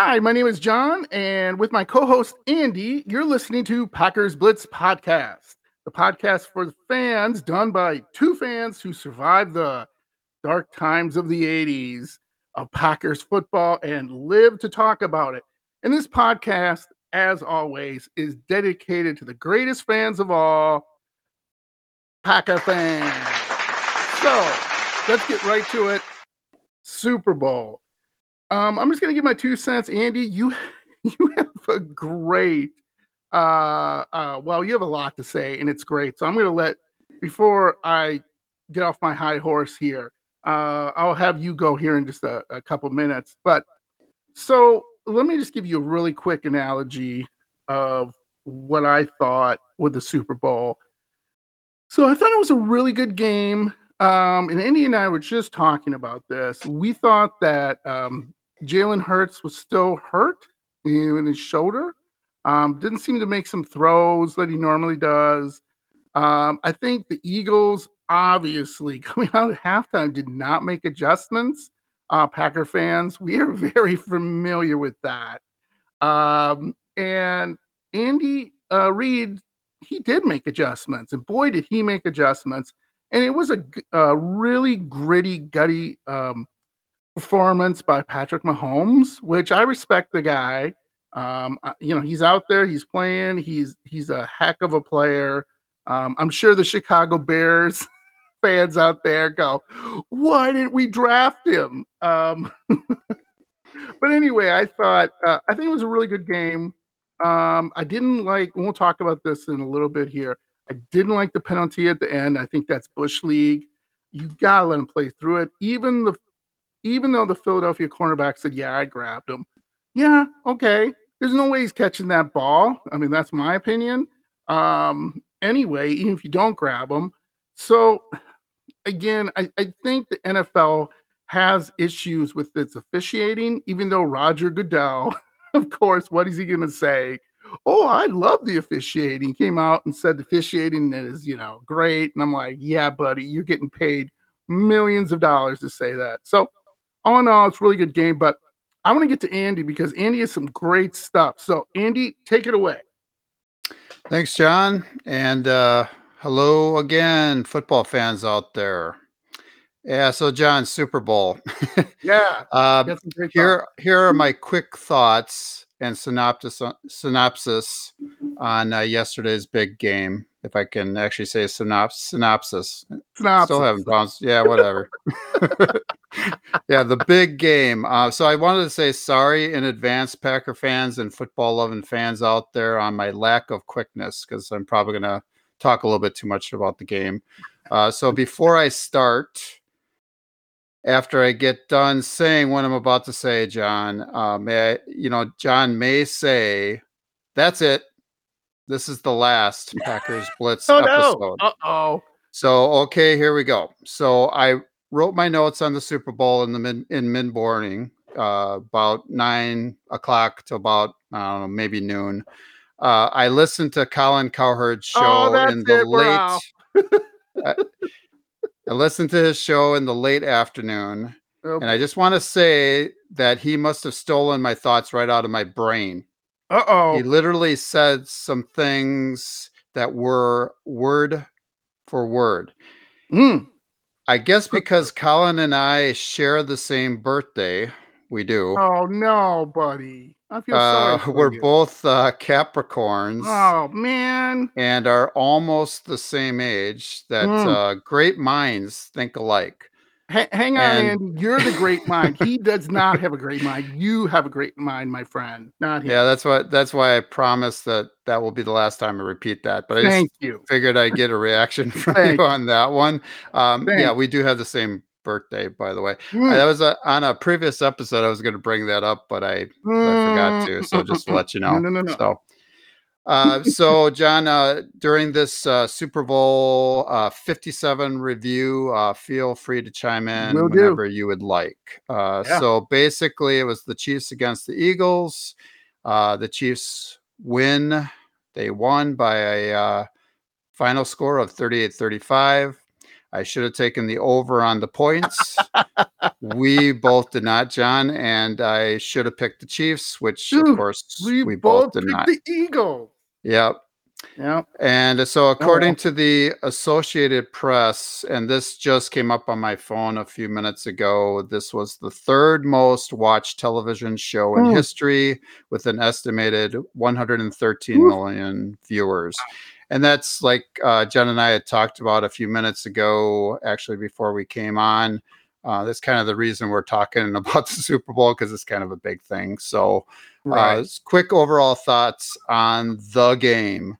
Hi, my name is John, and with my co host Andy, you're listening to Packers Blitz Podcast, the podcast for the fans done by two fans who survived the dark times of the 80s of Packers football and live to talk about it. And this podcast, as always, is dedicated to the greatest fans of all, Packer fans. So let's get right to it. Super Bowl. Um, I'm just gonna give my two cents, Andy. You you have a great uh uh well, you have a lot to say and it's great. So I'm gonna let before I get off my high horse here, uh, I'll have you go here in just a, a couple minutes. But so let me just give you a really quick analogy of what I thought with the Super Bowl. So I thought it was a really good game. Um, and Andy and I were just talking about this. We thought that um, Jalen Hurts was still hurt in his shoulder. Um, didn't seem to make some throws that he normally does. Um, I think the Eagles, obviously, coming out of halftime, did not make adjustments. Uh, Packer fans, we are very familiar with that. Um, and Andy uh, Reid, he did make adjustments, and boy, did he make adjustments. And it was a, a really gritty, gutty um, performance by Patrick Mahomes, which I respect the guy. Um, you know, he's out there, he's playing, he's he's a heck of a player. Um, I'm sure the Chicago Bears fans out there go, "Why didn't we draft him?" Um, but anyway, I thought uh, I think it was a really good game. Um, I didn't like. We'll talk about this in a little bit here. I didn't like the penalty at the end. I think that's bush league. You gotta let him play through it. Even the even though the Philadelphia cornerback said, Yeah, I grabbed him. Yeah, okay. There's no way he's catching that ball. I mean, that's my opinion. Um, anyway, even if you don't grab him. So, again, I, I think the NFL has issues with its officiating, even though Roger Goodell, of course, what is he going to say? Oh, I love the officiating. Came out and said the officiating is, you know, great. And I'm like, yeah, buddy, you're getting paid millions of dollars to say that. So all in all, it's a really good game. But I want to get to Andy because Andy has some great stuff. So, Andy, take it away. Thanks, John. And uh, hello again, football fans out there. Yeah, so John, Super Bowl. yeah. uh, here, here are my quick thoughts and synopsis synopsis on uh, yesterday's big game. If I can actually say synopsis, synopsis. synopsis. Still having problems. Yeah, whatever. yeah, the big game. Uh, so I wanted to say sorry in advance, Packer fans and football loving fans out there, on my lack of quickness because I'm probably going to talk a little bit too much about the game. Uh, so before I start, after I get done saying what I'm about to say, John, uh, may I, you know, John may say, "That's it. This is the last Packers Blitz oh, episode." No. Uh oh. So okay, here we go. So I wrote my notes on the Super Bowl in the mid in mid morning, uh, about nine o'clock to about I don't know maybe noon. Uh, I listened to Colin Cowherd's oh, show oh, in the it, late. I, listened to his show in the late afternoon, okay. and I just want to say that he must have stolen my thoughts right out of my brain. Uh oh! He literally said some things that were word for word. Mm. I guess because Colin and I share the same birthday, we do. Oh no, buddy. I feel uh, we're you. both uh, Capricorns. Oh man. And are almost the same age. That mm. uh, great minds think alike. H- hang on, and... Andy. You're the great mind. he does not have a great mind. You have a great mind, my friend. Not him. Yeah, that's what. That's why I promised that that will be the last time I repeat that. But I Thank you. figured I'd get a reaction from you on that one. Um, yeah, we do have the same birthday, by the way. Mm. that was a, on a previous episode. I was going to bring that up, but I, mm. I forgot to. So just to let you know. No, no, no, so uh, so, John, uh, during this uh, Super Bowl uh, 57 review, uh, feel free to chime in Will whenever do. you would like. Uh, yeah. So, basically, it was the Chiefs against the Eagles. the Chiefs win. They won by a final score of 38 35. I should have taken the over on the points. we both did not, John, and I should have picked the Chiefs, which of course we, we both did not. the Eagles. Yep. Yeah. And so, according well. to the Associated Press, and this just came up on my phone a few minutes ago, this was the third most watched television show in Hmm. history with an estimated 113 Woo. million viewers. And that's like uh, Jen and I had talked about a few minutes ago, actually, before we came on. Uh, that's kind of the reason we're talking about the Super Bowl because it's kind of a big thing. So, uh, quick overall thoughts on the game.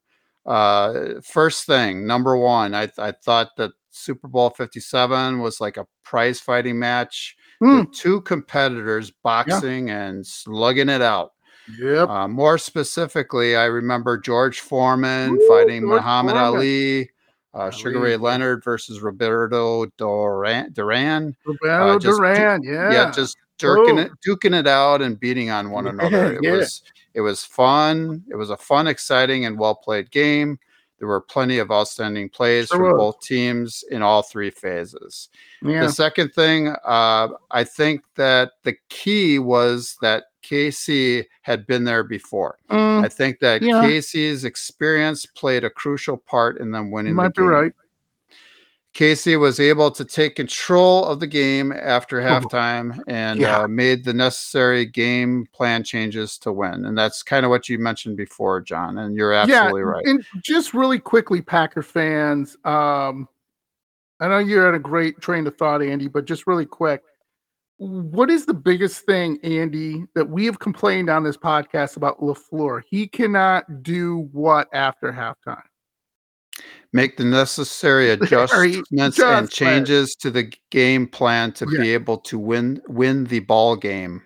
Uh, first thing, number one, I, I thought that Super Bowl 57 was like a prize fighting match Hmm. with two competitors boxing and slugging it out. Yep. Uh, more specifically, I remember George Foreman Woo, fighting George Muhammad Foreman. Ali, uh, Sugar Ray Leonard versus Roberto Duran. Duran Roberto uh, just do- Duran. Yeah. yeah, just jerking it, duking it out, and beating on one another. It yeah. was it was fun. It was a fun, exciting, and well played game. There were plenty of outstanding plays Sure from both teams in all three phases. yeah. The second thing, uh, I think that the key was that KC had been there before. Mm, I think that Yeah. KC's experience played a crucial part in them you winning. might the be game. right. KC was able to take control of the game after Oh, halftime and yeah. uh, made the necessary game plan changes to win. And that's kind of what you mentioned before, John. And you're absolutely right. And just really quickly, Packer fans, um, I know you're at a great train of thought, Andy, but just really quick, what is the biggest thing, Andy, that we have complained on this podcast about LaFleur? He cannot do what after halftime? Make the necessary adjustments and changes to the game plan to be able to win win the ball game.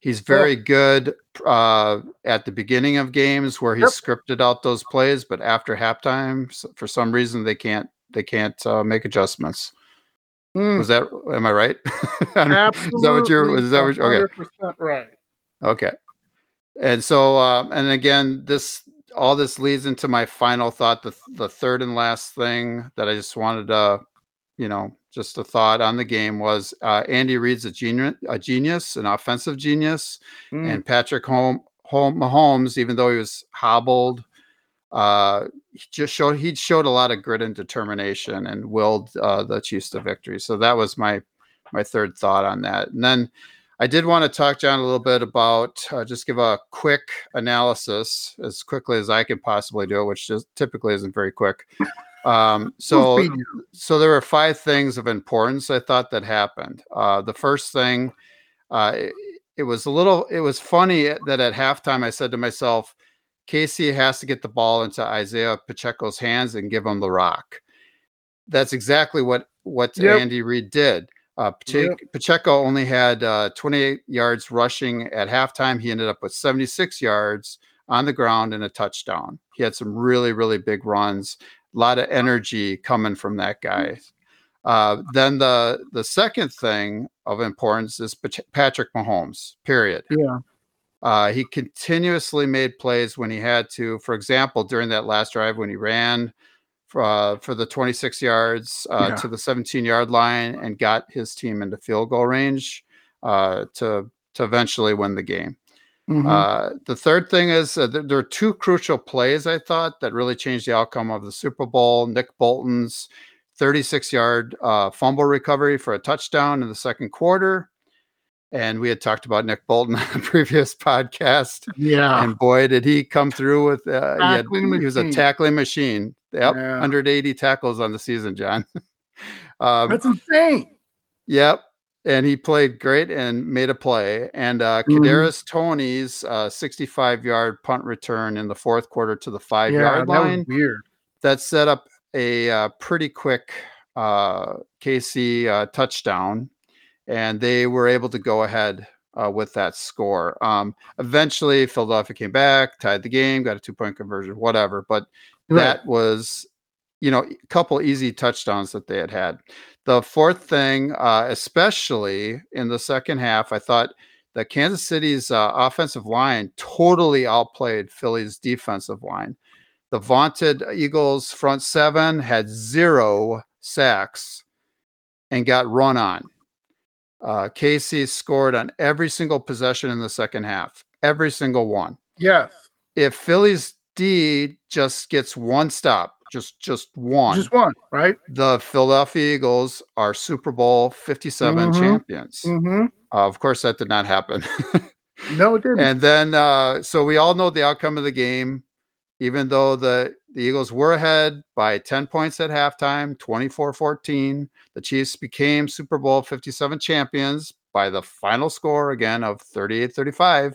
He's very good uh, at the beginning of games where he Yep. scripted out those plays, but after halftime, for some reason, they can't they can't uh, make adjustments. Mm, Was that am I right? Absolutely. is that what you're? Is that what? Okay, 100% right. okay. And so, um, and again, this all this leads into my final thought. The the third and last thing that I just wanted to, you know, just a thought on the game was uh, Andy Reid's a genius, a genius, an offensive genius, Mm, and Patrick Home, Home Mahomes, even though he was hobbled, uh, he just showed he showed a lot of grit and determination and willed uh, the Chiefs to victory. So that was my my third thought on that. And then I did want to talk, John, a little bit about uh, just give a quick analysis as quickly as I can possibly do it, which just typically isn't very quick. Um, so we'll feed you. so there were five things of importance I thought that happened. Uh, the first thing, uh, it, it was a little, it was funny that at halftime I said to myself, KC has to get the ball into Isaiah Pacheco's hands and give him the rock. That's exactly what what Yep. Andy Reid did. Uh, Yep. Pacheco only had uh, 28 yards rushing at halftime. He ended up with 76 yards on the ground and a touchdown. He had some really, really big runs. A lot of energy coming from that guy. Uh, then the the second thing of importance is Pat- Patrick Mahomes. Period. Yeah. Uh, he continuously made plays when he had to. For example, during that last drive when he ran uh, for the 26 yards uh, Yeah. to the 17 yard line and got his team into field goal range uh, to to eventually win the game. Mhm. Uh, the third thing is uh, there, there are two crucial plays I thought that really changed the outcome of the Super Bowl. Nick Bolton's 36 yard uh, fumble recovery for a touchdown in the second quarter. And we had talked about Nick Bolton on a previous podcast. yeah. And boy, did he come through with uh, he, had- he was a tackling machine. Yep, Yeah. 180 tackles on the season, John. um, That's insane. Yep. And he played great and made a play. And uh Mhm. Kadarius Toney's uh 65 yard punt return in the fourth quarter to the five Yeah, yard that line weird. that set up a uh, pretty quick uh KC uh, touchdown. And they were able to go ahead uh, with that score. Um, eventually, Philadelphia came back, tied the game, got a two point conversion, whatever. But Right. that was you know a couple easy touchdowns that they had had the fourth thing uh, especially in the second half i thought that kansas city's uh, offensive line totally outplayed philly's defensive line the vaunted eagles front seven had zero sacks and got run on Uh, KC scored on every single possession in the second half, every single one. Yes. If Philly's D just gets one stop, just just one, Just one, right? the Philadelphia Eagles are Super Bowl 57 Mhm. champions. Mm-hmm. Uh, of course, that did not happen. No, it didn't. and then, uh, so we all know the outcome of the game. Even though the, the Eagles were ahead by 10 points at halftime, 24 14, the Chiefs became Super Bowl 57 champions by the final score again of 38 35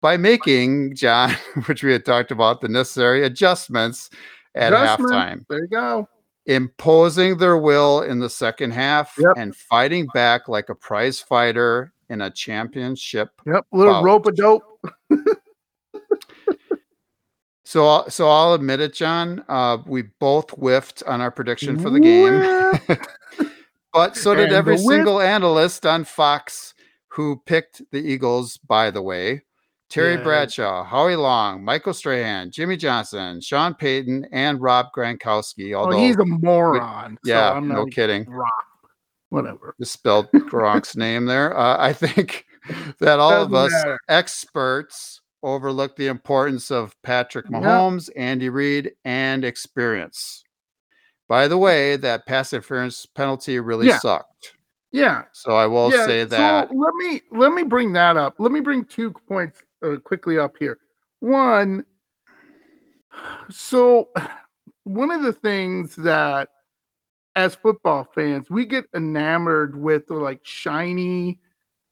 by making, John, which we had talked about, the necessary adjustments at Adjustment. halftime there you go. imposing their will in the second half Yep. and fighting back like a prize fighter in a championship. Yep. Little rope a dope. So, I'll- so I'll admit it, John. Uh, we both whiffed on our prediction for the game, but so did And every single analyst on Fox who picked the Eagles. By the way, Terry Yeah. Bradshaw, Howie Long, Michael Strahan, Jimmy Johnson, Sean Payton, and Rob Gronkowski. Oh, Although, he's a moron. so yeah, I'm no kidding. Rob. Whatever. misspelled Gronk's name there. Uh, I think that all of us matter. experts overlook the importance of Patrick Yep. Mahomes, Andy Reid, and experience. By the way, that pass interference penalty really Yeah. sucked. Yeah. So I will yeah. say that. So let me let me bring that up. Let me bring two points uh, quickly up here. One. So, one of the things that as football fans we get enamored with the like shiny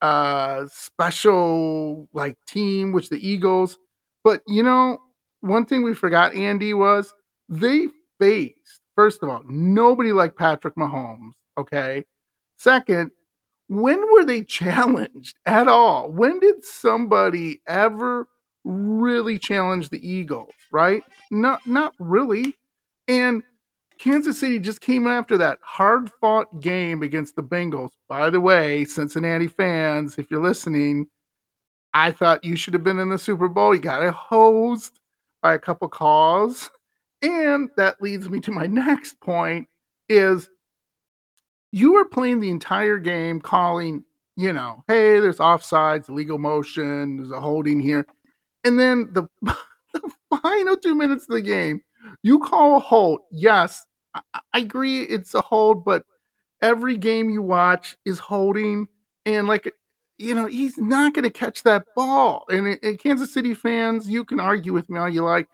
uh special like team which the eagles. But you know one thing we forgot andy was they faced first of all nobody like patrick mahomes okay? Second when were they challenged at all? When did somebody ever really challenge the eagles right? Not not really. And Kansas City just came after that hard fought game against the Bengals. By the way, Cincinnati fans, if you're listening, I thought you should have been in the Super Bowl. You got hosed by a couple calls. And that leads me to my next point is you were playing the entire game calling, you know, hey, there's offsides, legal motion, there's a holding here. And then the, the final two minutes of the game, you call a hold. Yes, I, agree it's a hold, but every game you watch is holding. And like, you know, he's not going to catch that ball. And, and Kansas City fans, you can argue with me all you like.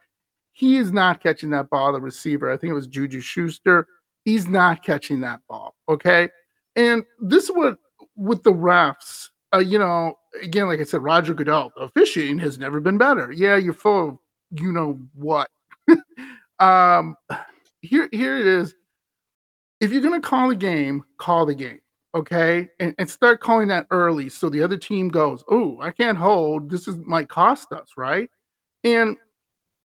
He is not catching that ball, the receiver. I think it was Juju Schuster. He's not catching that ball. Okay. And this is what with the refs, uh, you know, again, like I said, Roger Goodell, officiating has never been better. Yeah, you're full of you know what. um here here it is. If you're gonna call a game, call the game. Okay. And, and start calling that early so the other team goes, Oh, I can't hold. This is might cost us, right? And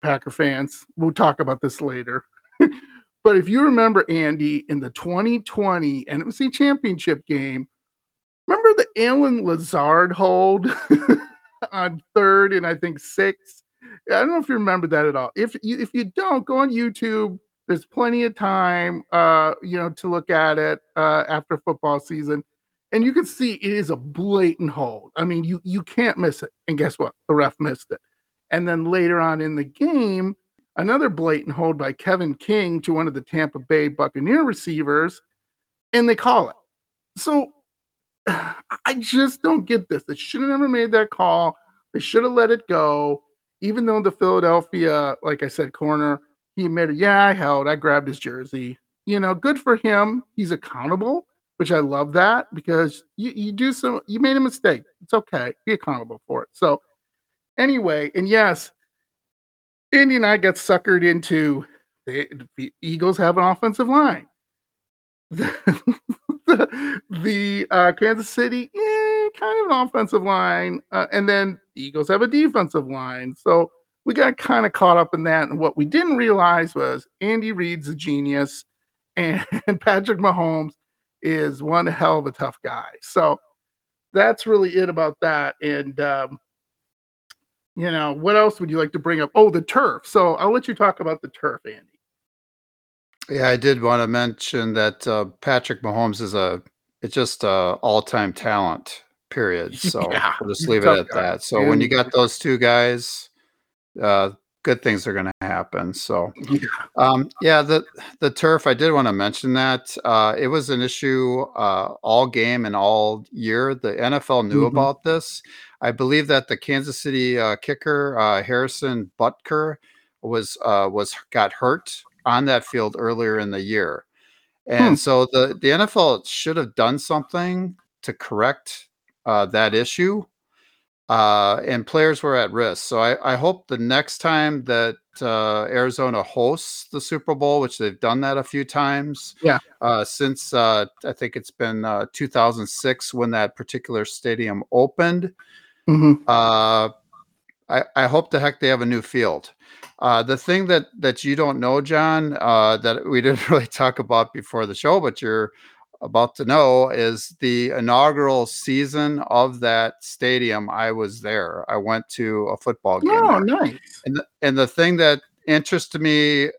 Packer fans, we'll talk about this later. but if you remember Andy in the 2020 NFC championship game, remember the Allen Lazard hold on third and I think six? I don't know if you remember that at all. If if you don't, go on YouTube. There's plenty of time, uh, you know, to look at it uh, after football season, and you can see it is a blatant hold. I mean, you you can't miss it. And guess what? The ref missed it. And then later on in the game, another blatant hold by Kevin King to one of the Tampa Bay Buccaneer receivers, and they call it. So I just don't get this. They should have never made that call. They should have let it go even though the Philadelphia, like I said, corner, he admitted, yeah, I held, I grabbed his jersey. You know, good for him. He's accountable, which I love that because you, you do some, you made a mistake. It's okay. Be accountable for it. So, anyway, and yes, Andy and I got suckered into the, the Eagles have an offensive line. The, the uh, Kansas City, eh, kind of an offensive line, uh, and then the Eagles have a defensive line. So we got kind of caught up in that. And what we didn't realize was Andy Reid's a genius, and, Patrick Mahomes is one hell of a tough guy. So that's really it about that. And um, you know, what else would you like to bring up? Oh, the turf. So I'll let you talk about the turf, Andy. Yeah, I did want to mention that uh, Patrick Mahomes is a it's just a all-time talent. Period. So Yeah, we'll just leave it at guy. that. So when you got those two guys, uh, good things are going to happen. So um, yeah, the the turf. I did want to mention that uh, it was an issue uh, all game and all year. The NFL knew Mhm. about this. I believe that the Kansas City uh, kicker uh, Harrison Butker was uh, was got hurt on that field earlier in the year, and Hmm. so the the NFL should have done something to correct uh, that issue uh, and players were at risk. So I, I hope the next time that uh, Arizona hosts the Super Bowl, which they've done that a few times, Yeah. uh, since uh, I think it's been uh, 2006 when that particular stadium opened. Mhm. Uh, I, I hope the heck they have a new field. Uh, the thing that that you don't know, John, uh, that we didn't really talk about before the show, but you're about to know, is the inaugural season of that stadium. I was there. I went to a football game. Oh, there. nice. And the, and the thing that interested me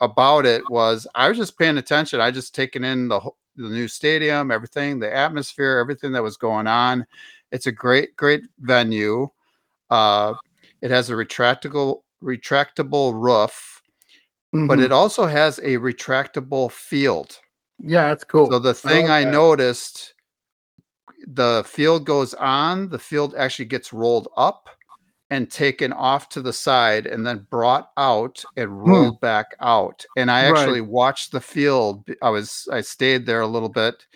about it was I was just paying attention. I just taken in the the new stadium, everything, the atmosphere, everything that was going on. It's a great, great venue. Uh, it has a retractable retractable roof, but Mhm. it also has a retractable field. Yeah, that's cool. So the thing I Okay. noticed, the field goes on, the field actually gets rolled up and taken off to the side and then brought out and rolled back out. And I Hmm. Right. actually watched the field. I was I stayed there a little bit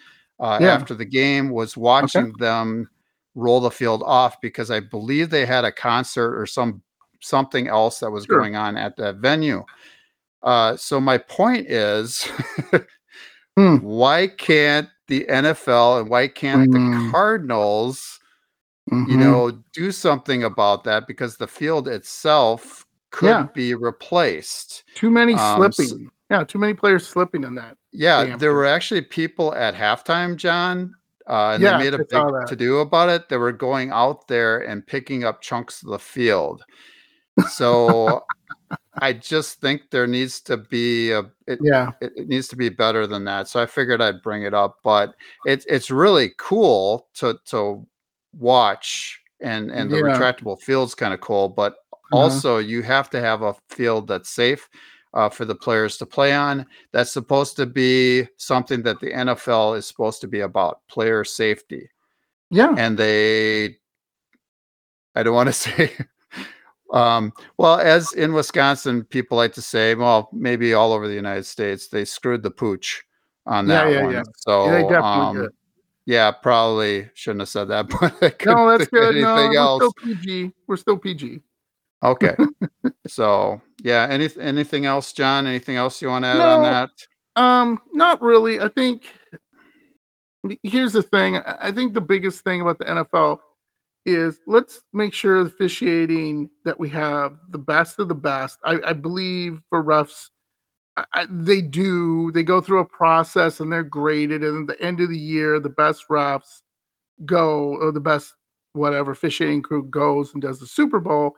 uh, Yeah. after the game, was watching them roll the field off because I believe they had a concert or some something else that was Sure. going on at that venue. Uh, so my point is Hmm. why can't the NFL and why can't the Mm. Cardinals, you Mhm. know, do something about that? Because the field itself could Yeah. be replaced. too many um, slipping. Yeah, too many players slipping in that. Yeah, there were actually people at halftime, John, uh, and Yeah, they made a big to do about it. They were going out there and picking up chunks of the field. So I just think there needs to be a it, Yeah. it, it needs to be better than that. So I figured I'd bring it up, but it's it's really cool to to watch and and the Yeah. retractable field's kind of cool, but Uh-huh. also you have to have a field that's safe uh, for the players to play on. That's supposed to be something that the NFL is supposed to be about player safety, Yeah. and they I don't want to say. Um, well, as in Wisconsin, people like to say, well, maybe all over the United States, they screwed the pooch on that yeah, one. yeah. So, they definitely um, yeah, probably shouldn't have said that, but No, that's good. No, anything we're else. still PG. We're still PG. Okay. so, yeah, any, anything else, John? Anything else you want to add on that? Um, not really. I think here's the thing. I think the biggest thing about the NFL is let's make sure the officiating that we have the best of the best. I, I believe for refs, I, they do. They go through a process and they're graded, and at the end of the year, the best refs go, or the best whatever officiating crew goes and does the Super Bowl.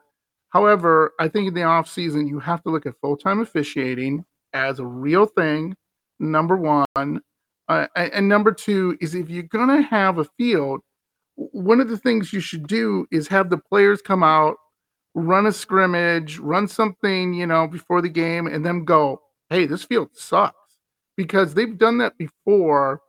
However, I think in the off season you have to look at full time officiating as a real thing. Number one, uh, and number two is if you're gonna have a field, one of the things you should do is have the players come out, run a scrimmage, run something, you know, before the game, and then go, "Hey, this field sucks," because they've done that before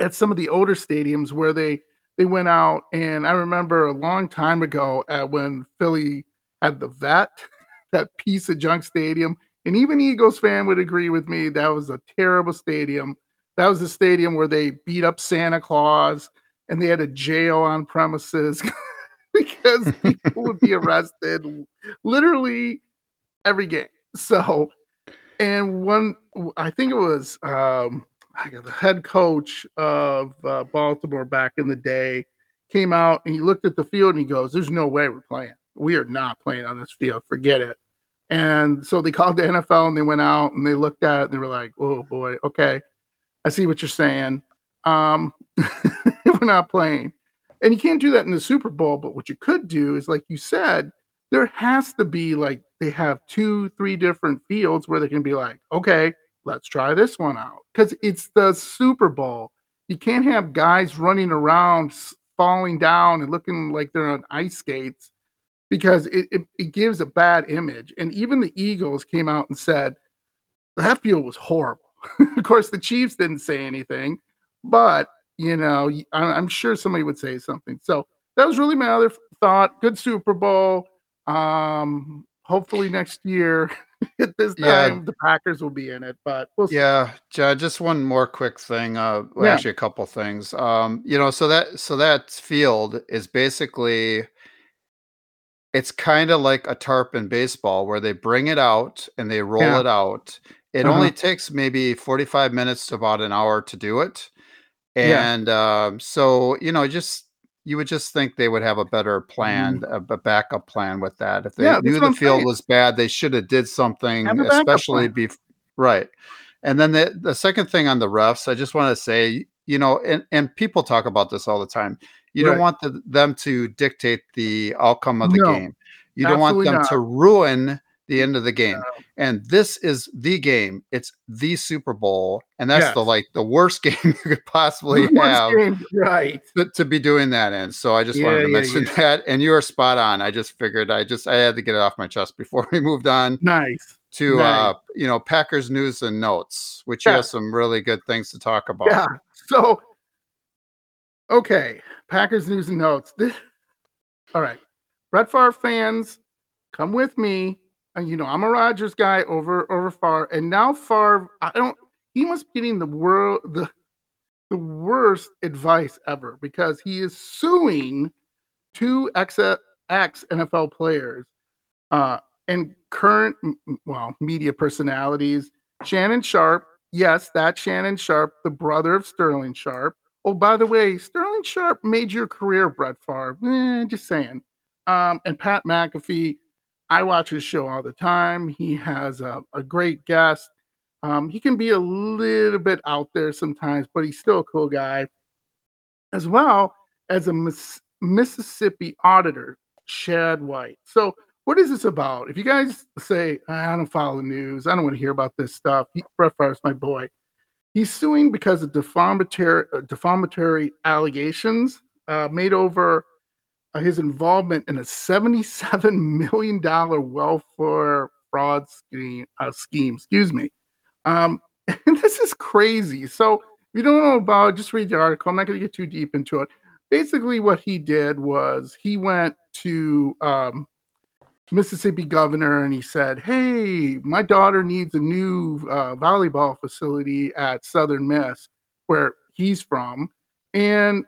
at some of the older stadiums where they they went out and I remember a long time ago at when Philly had the vet, that piece of junk stadium. And even Eagles fan would agree with me that was a terrible stadium. That was the stadium where they beat up Santa Claus and they had a jail on premises because people would be arrested literally every game. So, and one, I think it was um, I got the head coach of uh, Baltimore back in the day came out and he looked at the field and he goes, "There's no way we're playing. We are not playing on this field. Forget it." And so they called the NFL and they went out and they looked at it and they were like, "Oh boy, okay, I see what you're saying. Um, we're not playing." And you can't do that in the Super Bowl. But what you could do is, like you said, there has to be like they have two, three different fields where they can be like, "Okay, let's try this one out," because it's the Super Bowl. You can't have guys running around, falling down, and looking like they're on ice skates because it, it, it gives a bad image. And even the Eagles came out and said that field was horrible. of course, the Chiefs didn't say anything, but you know, I'm sure somebody would say something. So that was really my other thought. Good Super Bowl. Um, hopefully next year at this time yeah. the Packers will be in it. But we'll yeah, just one more quick thing. Uh, well, yeah. actually a couple things. Um, you know, so that so that field is basically it's kind of like a tarp in baseball where they bring it out and they roll yeah. it out. It uh-huh. only takes maybe 45 minutes to about an hour to do it. And yeah. um, so, you know, just you would just think they would have a better plan, mm. a, a, backup plan with that. If they yeah, knew the field saying. was bad, they should have did something, especially be right. And then the the second thing on the refs, I just want to say, you know, and and people talk about this all the time. You right. don't want the, them to dictate the outcome of the no, game. You don't want them not. to ruin the end of the game. And this is the game. It's the Super Bowl, and that's yes. the like the worst game you could possibly have, game, right? To, to, be doing that in. So I just yeah, wanted to yeah, mention that, and you are spot on. I just figured I just I had to get it off my chest before we moved on. Nice. To nice. uh, you know, Packers news and notes, which yeah. has some really good things to talk about. Yeah. So, okay, Packers news and notes. This, all right, Brett Favre fans, come with me you know, I'm a Rodgers guy over over Favre, and now Favre, I don't. He must be getting the world the the worst advice ever because he is suing two ex ex NFL players uh, and current well media personalities. Shannon Sharpe, yes, that Shannon Sharpe, the brother of Sterling Sharpe. Oh, by the way, Sterling Sharpe made your career, Brett Favre. Eh, just saying. Um, and Pat McAfee, I watch his show all the time. He has a, a great guest. Um, he can be a little bit out there sometimes, but he's still a cool guy. As well as a Miss, Mississippi auditor, Shad White. So, what is this about? If you guys say, I don't follow the news, I don't want to hear about this stuff, he, Brett Favre's my boy. He's suing because of defamatory, uh, defamatory allegations uh, made over his involvement in a $77 million welfare fraud scheme, uh, scheme excuse me. Um, and this is crazy. So if you don't know about it, just read the article. I'm not going to get too deep into it. Basically, what he did was he went to um, Mississippi governor and he said, Hey, my daughter needs a new uh, volleyball facility at Southern Miss, where he's from. And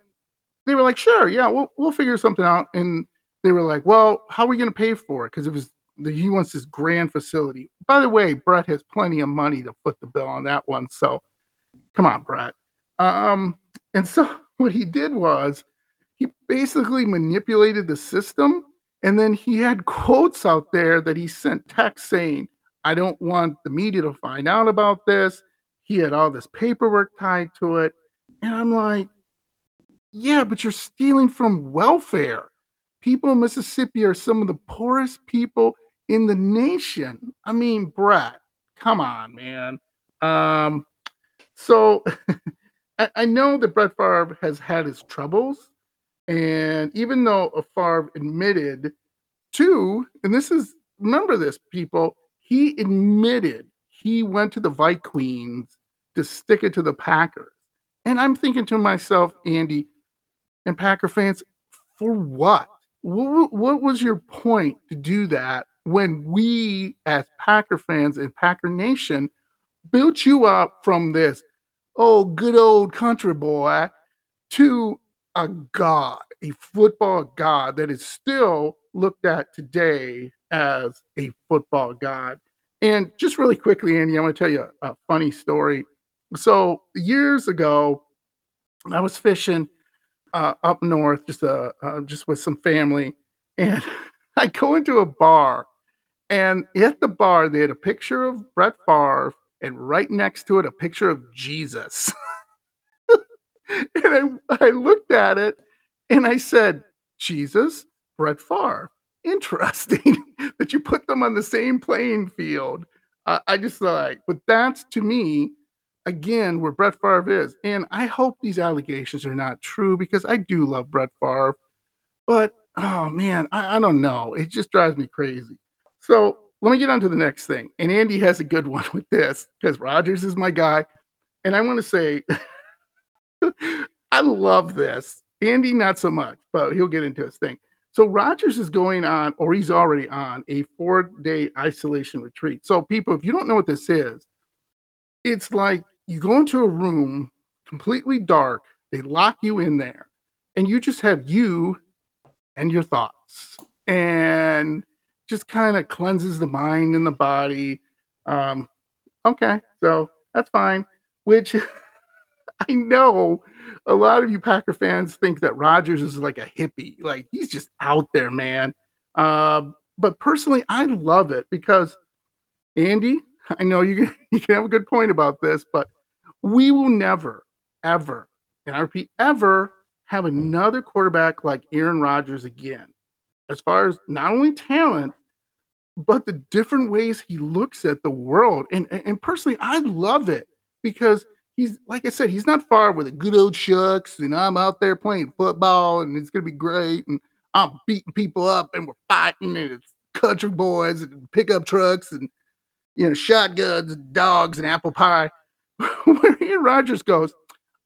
they were like, sure, yeah, we'll we'll figure something out. And they were like, well, how are we going to pay for it? Because it was the, he wants this grand facility. By the way, Brett has plenty of money to put the bill on that one. So come on, Brett. Um, and so what he did was he basically manipulated the system, and then he had quotes out there that he sent text saying, "I don't want the media to find out about this." He had all this paperwork tied to it, and I'm like, yeah, but you're stealing from welfare. People in Mississippi are some of the poorest people in the nation. I mean, Brett, come on, man. Um, so I, I, know that Brett Favre has had his troubles, and even though Favre admitted to, and this is remember this, people, he admitted he went to the Vikings to stick it to the Packers. And I'm thinking to myself, Andy, and Packer fans for what? what? What was your point to do that when we, as Packer fans and Packer Nation, built you up from this, oh, good old country boy, to a god, a football god that is still looked at today as a football god. And just really quickly, Andy, I want to tell you a funny story. So years ago, I was fishing uh, up north, just uh, uh, just with some family, and I go into a bar, and at the bar they had a picture of Brett Favre, and right next to it a picture of Jesus. and I, I looked at it, and I said, Jesus, Brett Favre. Interesting that you put them on the same playing field. Uh, I just like, but that's to me again where Brett Favre is. And I hope these allegations are not true because I do love Brett Favre. But oh man, I, I don't know. It just drives me crazy. So let me get on to the next thing. And Andy has a good one with this because Rodgers is my guy. And I want to say, I love this. Andy, not so much, but he'll get into his thing. So Rodgers is going on, or he's already on, a four day isolation retreat. So, people, if you don't know what this is, it's like you go into a room completely dark, they lock you in there, and you just have you and your thoughts. And just kind of cleanses the mind and the body. Um, okay, so that's fine. Which I know a lot of you Packer fans think that Rodgers is like a hippie, like he's just out there, man. Uh, but personally, I love it because Andy, I know you you can have a good point about this, but we will never, ever, and I repeat, ever have another quarterback like Aaron Rodgers again. As far as not only talent, but the different ways he looks at the world. And, and personally, I love it because he's like I said, he's not far with a good old shucks, and I'm out there playing football, and it's gonna be great, and I'm beating people up, and we're fighting, and it's country boys and pickup trucks, and you know shotguns, and dogs, and apple pie. Where Aaron Rodgers goes,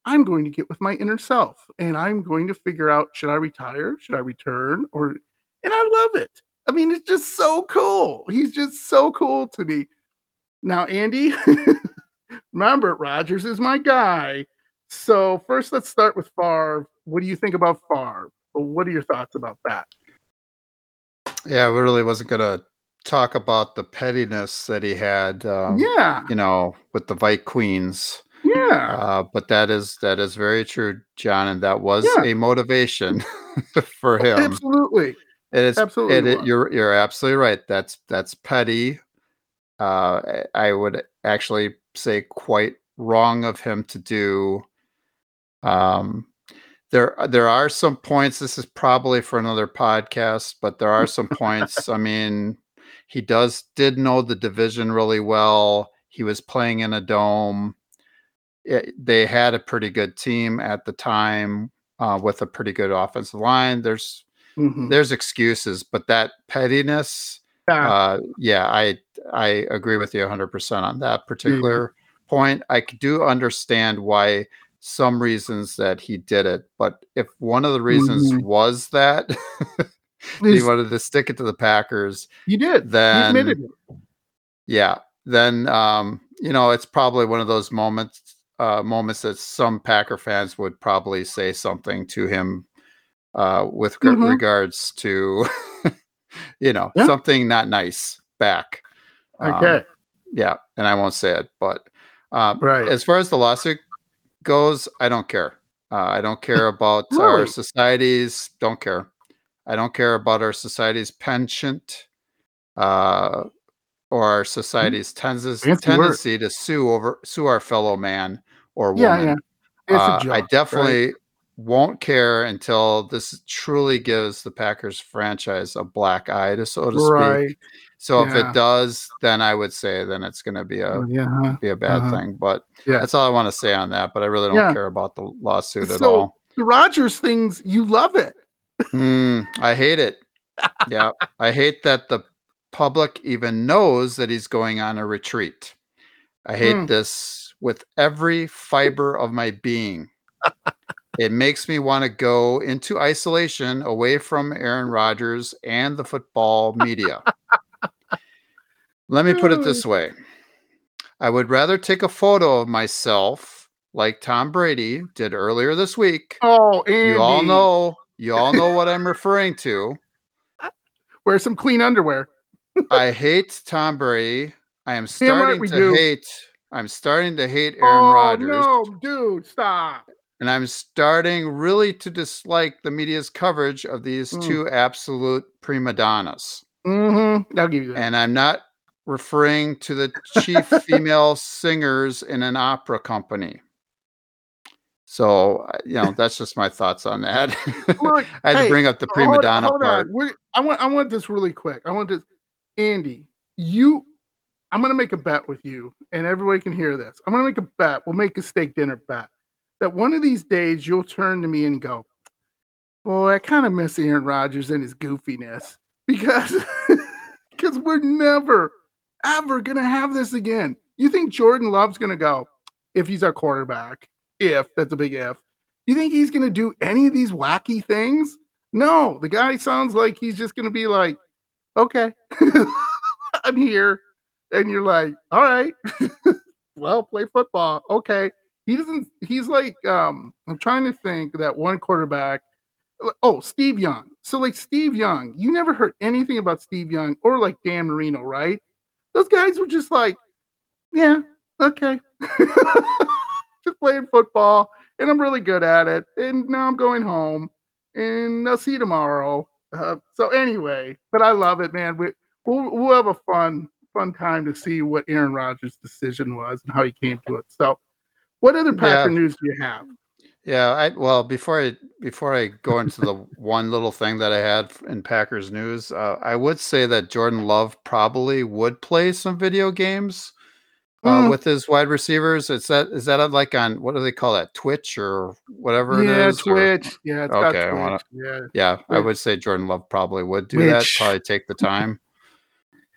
I'm going to get with my inner self, and I'm going to figure out should I retire, should I return, or and I love it. I mean, it's just so cool. He's just so cool to me. Now, Andy, remember, Rodgers is my guy. So first, let's start with Favre. What do you think about Favre? What are your thoughts about that? Yeah, I really wasn't gonna talk about the pettiness that he had. Um, yeah, you know, with the Vike Queens. Yeah, uh, but that is that is very true, John, and that was yeah. a motivation for him. Absolutely, it is absolutely. It, it, you're you're absolutely right. That's that's petty. Uh, I would actually say quite wrong of him to do. Um, there there are some points. This is probably for another podcast, but there are some points. I mean, he does did know the division really well. He was playing in a dome. It, they had a pretty good team at the time uh, with a pretty good offensive line. There's mm-hmm. there's excuses, but that pettiness, yeah. Uh, yeah, I I agree with you 100 percent on that particular mm-hmm. point. I do understand why some reasons that he did it, but if one of the reasons mm-hmm. was that he wanted to stick it to the Packers, you did. Then, yeah, then um, you know it's probably one of those moments uh, moments that some Packer fans would probably say something to him uh, with mm-hmm. regards to you know yeah. something not nice back. Okay. Um, yeah, and I won't say it, but uh, right. As far as the lawsuit goes, I don't care. Uh, I don't care about really? our societies. Don't care. I don't care about our society's penchant uh, or our mm-hmm. society's mm-hmm. tendency to sue over sue our fellow man or woman. Yeah, yeah. Uh, I definitely right? won't care until this truly gives the Packers franchise a black eye, to so to right. speak. So yeah. if it does, then I would say then it's going to be a yeah. be a bad uh-huh. thing. But yeah. that's all I want to say on that. But I really don't care about the lawsuit so, at all. The Rodgers things, you love it. Mm, I hate it. yeah, I hate that the public even knows that he's going on a retreat. I hate mm. this with every fiber of my being. It makes me want to go into isolation away from Aaron Rodgers and the football media. Let me put it this way I would rather take a photo of myself like Tom Brady did earlier this week. Oh, Andy. you all know, you all know what I'm referring to. Wear some clean underwear. I hate Tom Brady. I am starting to do. hate. I'm starting to hate Aaron oh, Rodgers. No, dude, stop. And I'm starting really to dislike the media's coverage of these mm. two absolute prima donnas. Mm-hmm. I'll give you that. And I'm not referring to the chief female singers in an opera company. So, uh, you know, that's just my thoughts on that. Look, I had hey, to bring up the prima donna part. I want I want this really quick. I want this Andy, you I'm gonna make a bet with you, and everybody can hear this. I'm gonna make a bet. We'll make a steak dinner bet that one of these days you'll turn to me and go, "Boy, I kind of miss Aaron Rodgers and his goofiness because because we're never ever gonna have this again." You think Jordan Love's gonna go if he's our quarterback? If that's a big if. You think he's gonna do any of these wacky things? No, the guy sounds like he's just gonna be like, "Okay, I'm here." and you're like, all right, well, play football. Okay. He doesn't, he's like, um, I'm trying to think that one quarterback. Oh, Steve Young. So, like, Steve Young, you never heard anything about Steve Young or like Dan Marino, right? Those guys were just like, yeah, okay. just playing football, and I'm really good at it. And now I'm going home, and I'll see you tomorrow. Uh, so, anyway, but I love it, man. We, we'll, we'll have a fun fun time to see what Aaron Rodgers' decision was and how he came to it. So, what other Packer yeah. news do you have? Yeah, I well before I before I go into the one little thing that I had in Packers news, uh, I would say that Jordan Love probably would play some video games uh, mm. with his wide receivers. Is that is that like on what do they call that Twitch or whatever yeah, it is? Twitch. Or, yeah, okay. Wanna, yeah, yeah. I would say Jordan Love probably would do Twitch. that. Probably take the time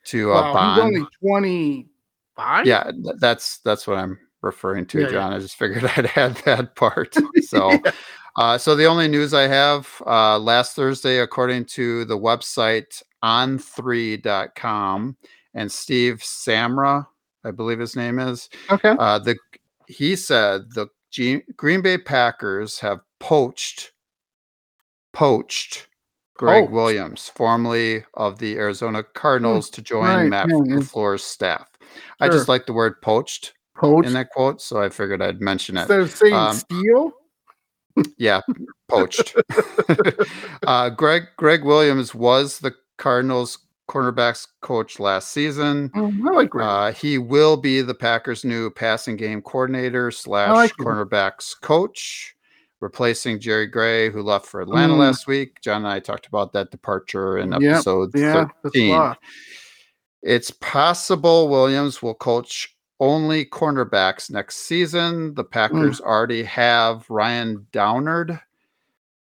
to uh, wow, He's only twenty five. Yeah, that's that's what I'm referring to, yeah, John. Yeah. I just figured I'd add that part. So, yeah. uh, so the only news I have uh, last Thursday, according to the website on3.com, and Steve Samra, I believe his name is. Okay. Uh, the he said the G- Green Bay Packers have poached poached Greg. Williams, formerly of the Arizona Cardinals, mm, to join right, Matt LaFleur's staff. Sure. I just like the word poached, poached in that quote, so I figured I'd mention it. Instead of saying um, steal? Yeah, poached. uh, Greg Gregg Williams was the Cardinals cornerbacks coach last season. Oh, like Uh, he will be the Packers' new passing game coordinator slash like cornerbacks coach replacing Jerry Gray, who left for Atlanta mm. last week. John and I talked about that departure in episode yep. yeah, 13. It's possible Williams will coach only cornerbacks next season. The Packers mm. already have Ryan Downard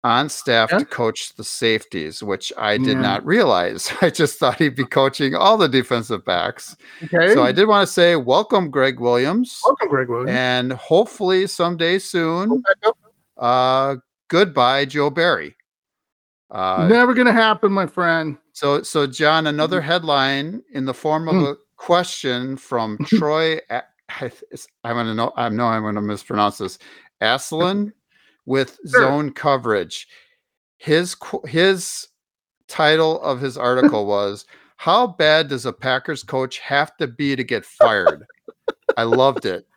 on staff yeah. to coach the safeties, which I did yeah. not realize. I just thought he'd be coaching all the defensive backs. Okay. So I did want to say welcome, Greg Williams. Welcome, Greg Williams. And hopefully someday soon uh, goodbye, Joe Barry. Uh, Never gonna happen, my friend. So, so John, another mm-hmm. headline in the form of mm. a question from Troy. I, I'm gonna know. I know I'm gonna mispronounce this. Aslan with sure. zone coverage. His his title of his article was "How bad does a Packers coach have to be to get fired?" I loved it.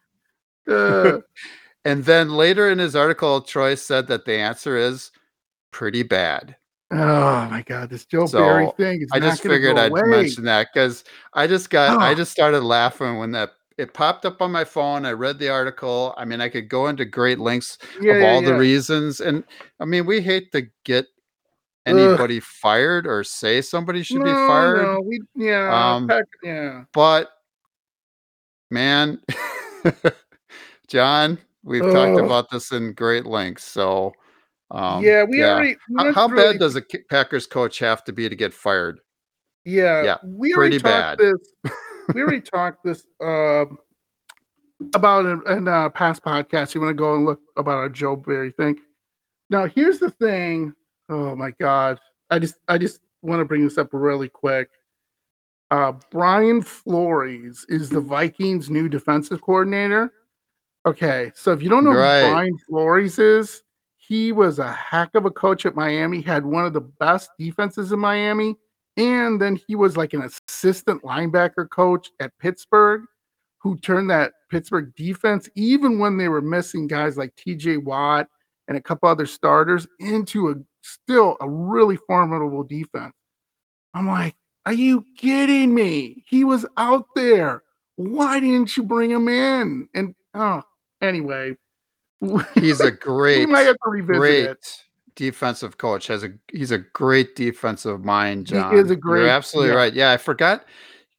Uh, and then later in his article, Troy said that the answer is pretty bad. Oh my god, this Joe so Barry thing! I just figured I'd away. mention that because I just got oh. I just started laughing when that it popped up on my phone. I read the article. I mean, I could go into great lengths yeah, of all yeah. the reasons, and I mean, we hate to get anybody Ugh. fired or say somebody should no, be fired. No, we, yeah, um, heck, yeah. But man, John, We've uh, talked about this in great lengths. So, um, yeah, we already. How, how really, bad does a Packers coach have to be to get fired? Yeah, yeah, we pretty bad. This, we already talked this uh, about in, in a past podcast. You want to go and look about our Joe Barry thing. Now, here's the thing. Oh my God, I just I just want to bring this up really quick. Uh, Brian Flores is the Vikings' new defensive coordinator. Okay, so if you don't know right. who Brian Flores is, he was a heck of a coach at Miami, had one of the best defenses in Miami, and then he was like an assistant linebacker coach at Pittsburgh who turned that Pittsburgh defense, even when they were missing guys like TJ Watt and a couple other starters, into a still a really formidable defense. I'm like, are you kidding me? He was out there. Why didn't you bring him in? And oh, Anyway, he's a great, we might have to revisit great it. Defensive coach. Has a he's a great defensive mind, John. He is a great. You're absolutely yeah. right. Yeah, I forgot.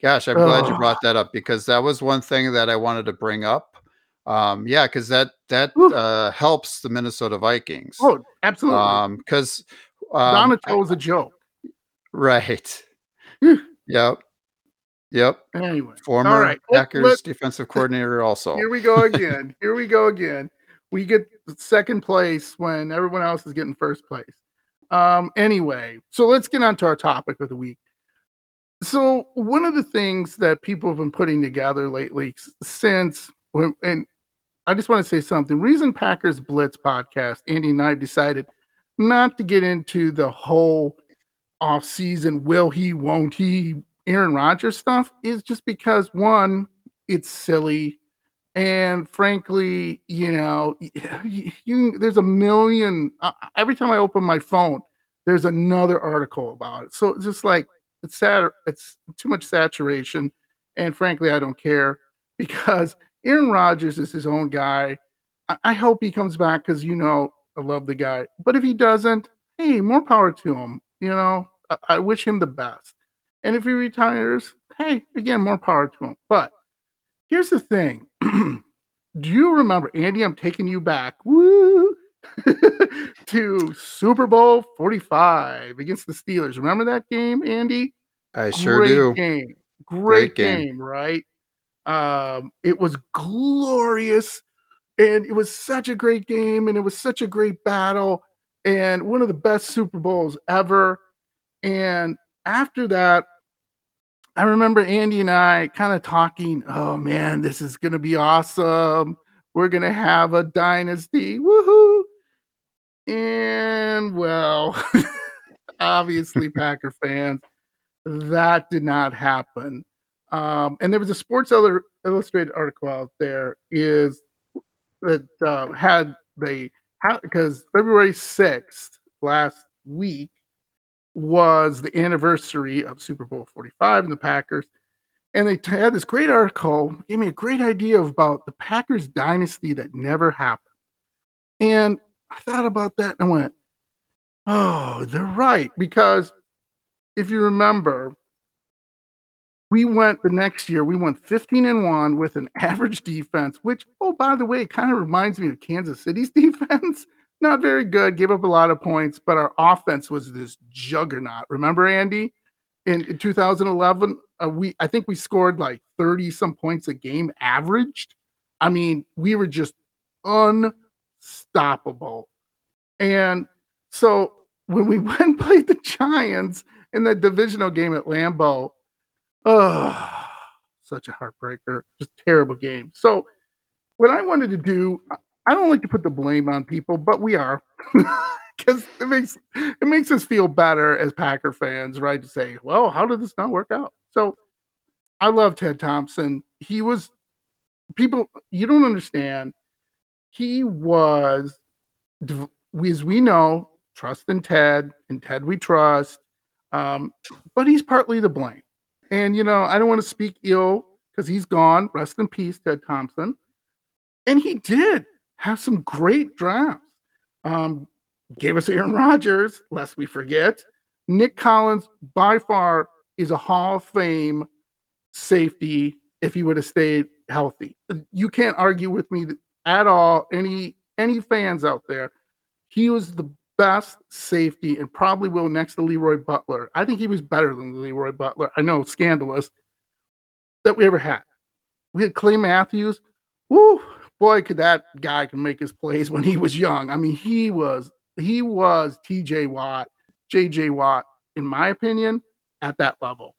Gosh, I'm glad you brought that up because that was one thing that I wanted to bring up. Um, yeah, because that that uh, helps the Minnesota Vikings. Oh, absolutely. Um, because um, Donato was a joke. Right. yep. Yep. Anyway, former right. Packers let, defensive coordinator. Also, here we go again. here we go again. We get second place when everyone else is getting first place. Um. Anyway, so let's get on to our topic of the week. So one of the things that people have been putting together lately, since and I just want to say something. Reason Packers Blitz podcast, Andy and I decided not to get into the whole off season will he, won't he, Aaron Rodgers stuff is just because one, it's silly. And frankly, you know, you, you there's a million uh, every time I open my phone, there's another article about it. So it's just like it's sad, it's too much saturation. And frankly, I don't care because Aaron Rodgers is his own guy. I, I hope he comes back because you know I love the guy. But if he doesn't, hey, more power to him. You know, I, I wish him the best. And if he retires, hey, again, more power to him. But here's the thing. Do you remember, Andy? I'm taking you back. Woo! to Super Bowl 45 against the Steelers. Remember that game, Andy? I sure Great do. Game. Great, Great game. game, right? Um, it was glorious and it was such a great game and it was such a great battle and one of the best Super Bowls ever. And after that, I remember Andy and I kind of talking, oh man, this is going to be awesome. We're going to have a dynasty. Woohoo. And well, obviously, Packer fans, that did not happen. Um, and there was a Sports Illustrated article out there is that uh, had they because February sixth last week was the anniversary of Super Bowl 45 and the Packers. And they had this great article, gave me a great idea about the Packers dynasty that never happened. And I thought about that and I went, oh, they're right. Because if you remember, we went the next year, we went 15 and 1 with an average defense, which, oh, by the way, kind of reminds me of Kansas City's defense. Not very good, gave up a lot of points, but our offense was this juggernaut. Remember, Andy? In, in 2011, uh, we I think we scored like 30 some points a game averaged. I mean, we were just unstoppable. And so when we went and played the Giants in the divisional game at Lambeau, Oh, such a heartbreaker. Just terrible game. So, what I wanted to do, I don't like to put the blame on people, but we are. Because it makes it makes us feel better as Packer fans, right? To say, well, how did this not work out? So I love Ted Thompson. He was people you don't understand. He was as we know, trust in Ted, and Ted we trust. Um, but he's partly to blame. And, you know, I don't want to speak ill because he's gone. Rest in peace, Ted Thompson. And he did have some great drafts. Um, gave us Aaron Rodgers, lest we forget. Nick Collins, by far, is a Hall of Fame safety if he would have stayed healthy. You can't argue with me at all. Any any fans out there, he was the best safety and probably will next to LeRoy Butler. I think he was better than LeRoy Butler. I know, scandalous that we ever had. We had Clay Matthews. Woo, boy, could that guy can make his plays when he was young. I mean, he was he was TJ Watt, JJ Watt, in my opinion, at that level.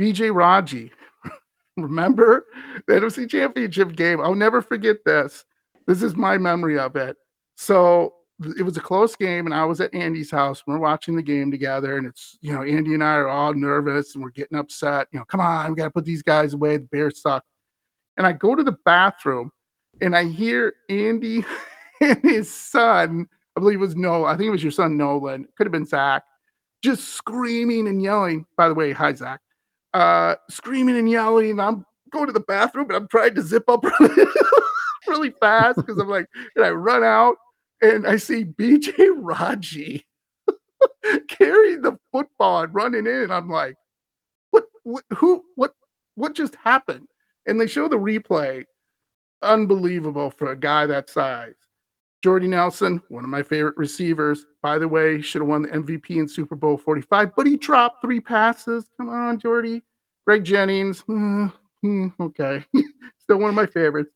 BJ Raji, remember the NFC Championship game? I'll never forget this. This is my memory of it. So it was a close game, and I was at Andy's house. We're watching the game together, and it's you know Andy and I are all nervous and we're getting upset. You know, come on, we got to put these guys away. The Bears suck. And I go to the bathroom, and I hear Andy and his son. I believe it was no, I think it was your son Nolan. Could have been Zach, just screaming and yelling. By the way, hi Zach. Uh, screaming and yelling. And I'm going to the bathroom, and I'm trying to zip up really, really fast because I'm like, and I run out and I see BJ Raji carrying the football and running in. I'm like, what, what, who, what, what just happened? And they show the replay. Unbelievable for a guy that size. Jordy Nelson, one of my favorite receivers. By the way, should have won the MVP in Super Bowl 45, but he dropped three passes. Come on, Jordy. Greg Jennings, mm, mm, okay. Still one of my favorites.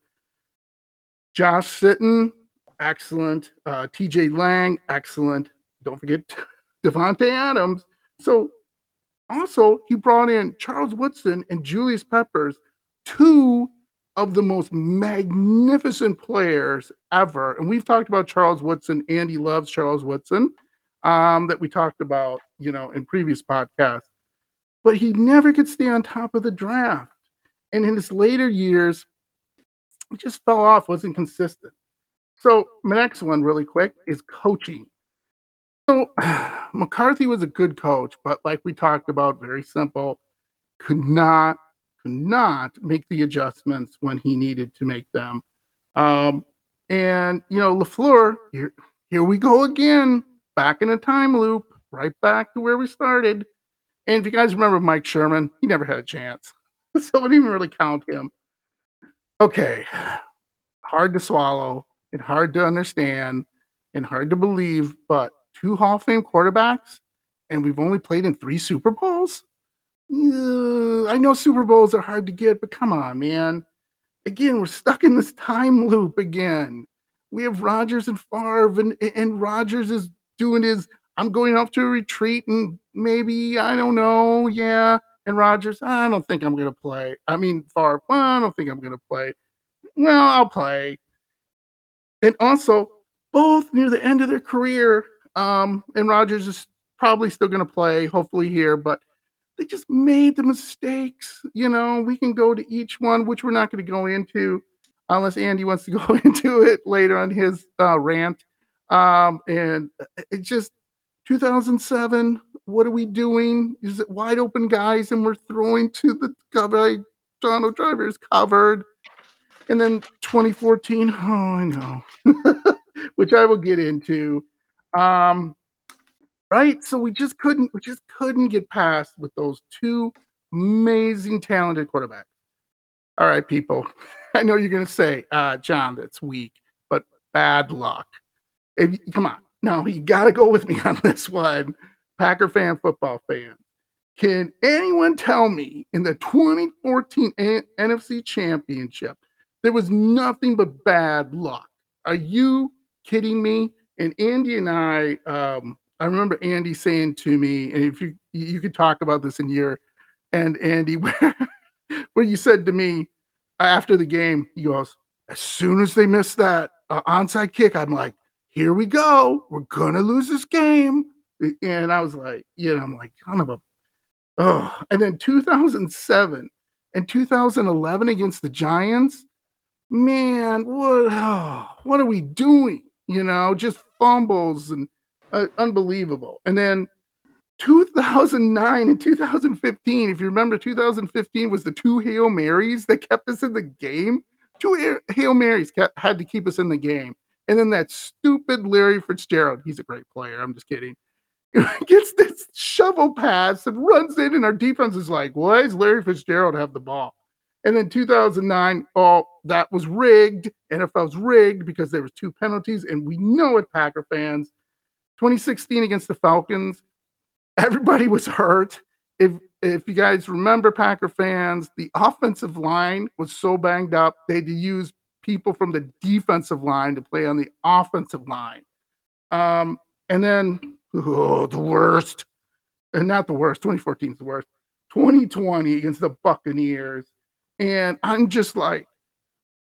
Josh Sitton, excellent. Uh, TJ Lang, excellent. Don't forget Davante Adams. So also, he brought in Charles Woodson and Julius Peppers, two of the most magnificent players ever. And we've talked about Charles Woodson. Andy loves Charles Woodson, um, that we talked about, you know, in previous podcasts. But he never could stay on top of the draft. And in his later years, he just fell off, wasn't consistent. So my next one, really quick, is coaching. So McCarthy was a good coach, but like we talked about, very simple, could not could not make the adjustments when he needed to make them. Um, and you know, LaFleur, here here we go again, back in a time loop, right back to where we started. And if you guys remember Mike Sherman, he never had a chance. so I didn't even really count him. Okay. Hard to swallow and hard to understand and hard to believe, but two Hall of Fame quarterbacks, and we've only played in three Super Bowls. I know Super Bowls are hard to get, but come on, man. Again, we're stuck in this time loop again. We have Rodgers and Favre, and, and Rodgers is doing his I'm going off to a retreat and maybe, I don't know, yeah. And Rodgers, I don't think I'm to play. I mean, Favre, well, I don't think I'm to play. Well, I'll play. And also, both near the end of their career, um, and Rodgers is probably still to play, hopefully here, but they just made the mistakes. You know, we can go to each one, which we're not going to go into unless Andy wants to go into it later on his uh, rant. Um, and it just 2007. What are we doing? Is it wide open guys and we're throwing to the cover? Donald Driver is covered. And then 2014. Oh, I know, which I will get into. Um, right. So we just couldn't, we just couldn't get past with those two amazing, talented quarterbacks. All right, people. I know you're to say, uh, John, that's weak, but bad luck. If, come on. No, you got to go with me on this one. Packer fan, football fan. Can anyone tell me in the 2014 A- NFC Championship there was nothing but bad luck? Are you kidding me? And Andy and I, um, I remember Andy saying to me, and if you you could talk about this in your and Andy, where you said to me after the game, he goes, as soon as they miss that uh, onside kick, I'm like, here we go. We're gonna lose this game. And I was like, you know, I'm like, kind of a oh. And then 2007 and 2011 against the Giants, man, what oh, what are we doing? You know, just fumbles and uh, unbelievable. And then 2009 and 2015, if you remember, 2015 was the two Hail Marys that kept us in the game. Two Hail Marys kept, had to keep us in the game. And then that stupid Larry Fitzgerald, he's a great player. I'm just kidding. Gets this shovel pass and runs in, and our defense is like, why does Larry Fitzgerald have the ball? And then 2009, oh, that was rigged. NFL's rigged because there was two penalties, and we know it, Packer fans. 2016 against the Falcons, everybody was hurt. If if you guys remember, Packer fans, the offensive line was so banged up they had to use people from the defensive line to play on the offensive line. Um, and then oh, the worst, and not the worst. 2014 is the worst. 2020 against the Buccaneers, and I'm just like,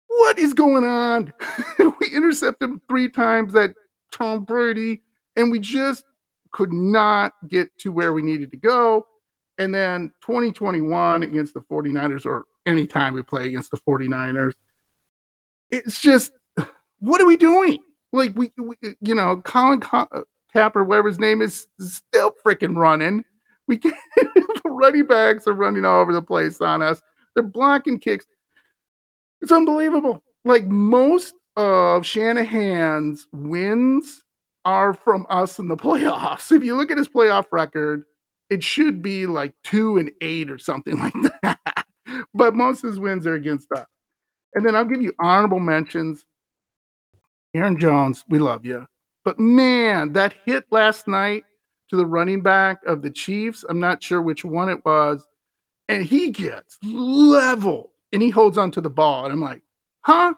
what is going on? we intercepted three times that Tom Brady, and we just could not get to where we needed to go. And then 2021 against the 49ers, or anytime we play against the 49ers, it's just what are we doing? Like we, we you know, Colin Cap uh, or whatever his name is, still freaking running. We can't, the running backs are running all over the place on us. They're blocking kicks. It's unbelievable. Like most of Shanahan's wins are from us in the playoffs. If you look at his playoff record, it should be like two and eight or something like that. but most of his wins are against us. And then I'll give you honorable mentions. Aaron Jones, we love you. But man, that hit last night to the running back of the Chiefs, I'm not sure which one it was, and he gets leveled and he holds on to the ball. And I'm like, huh?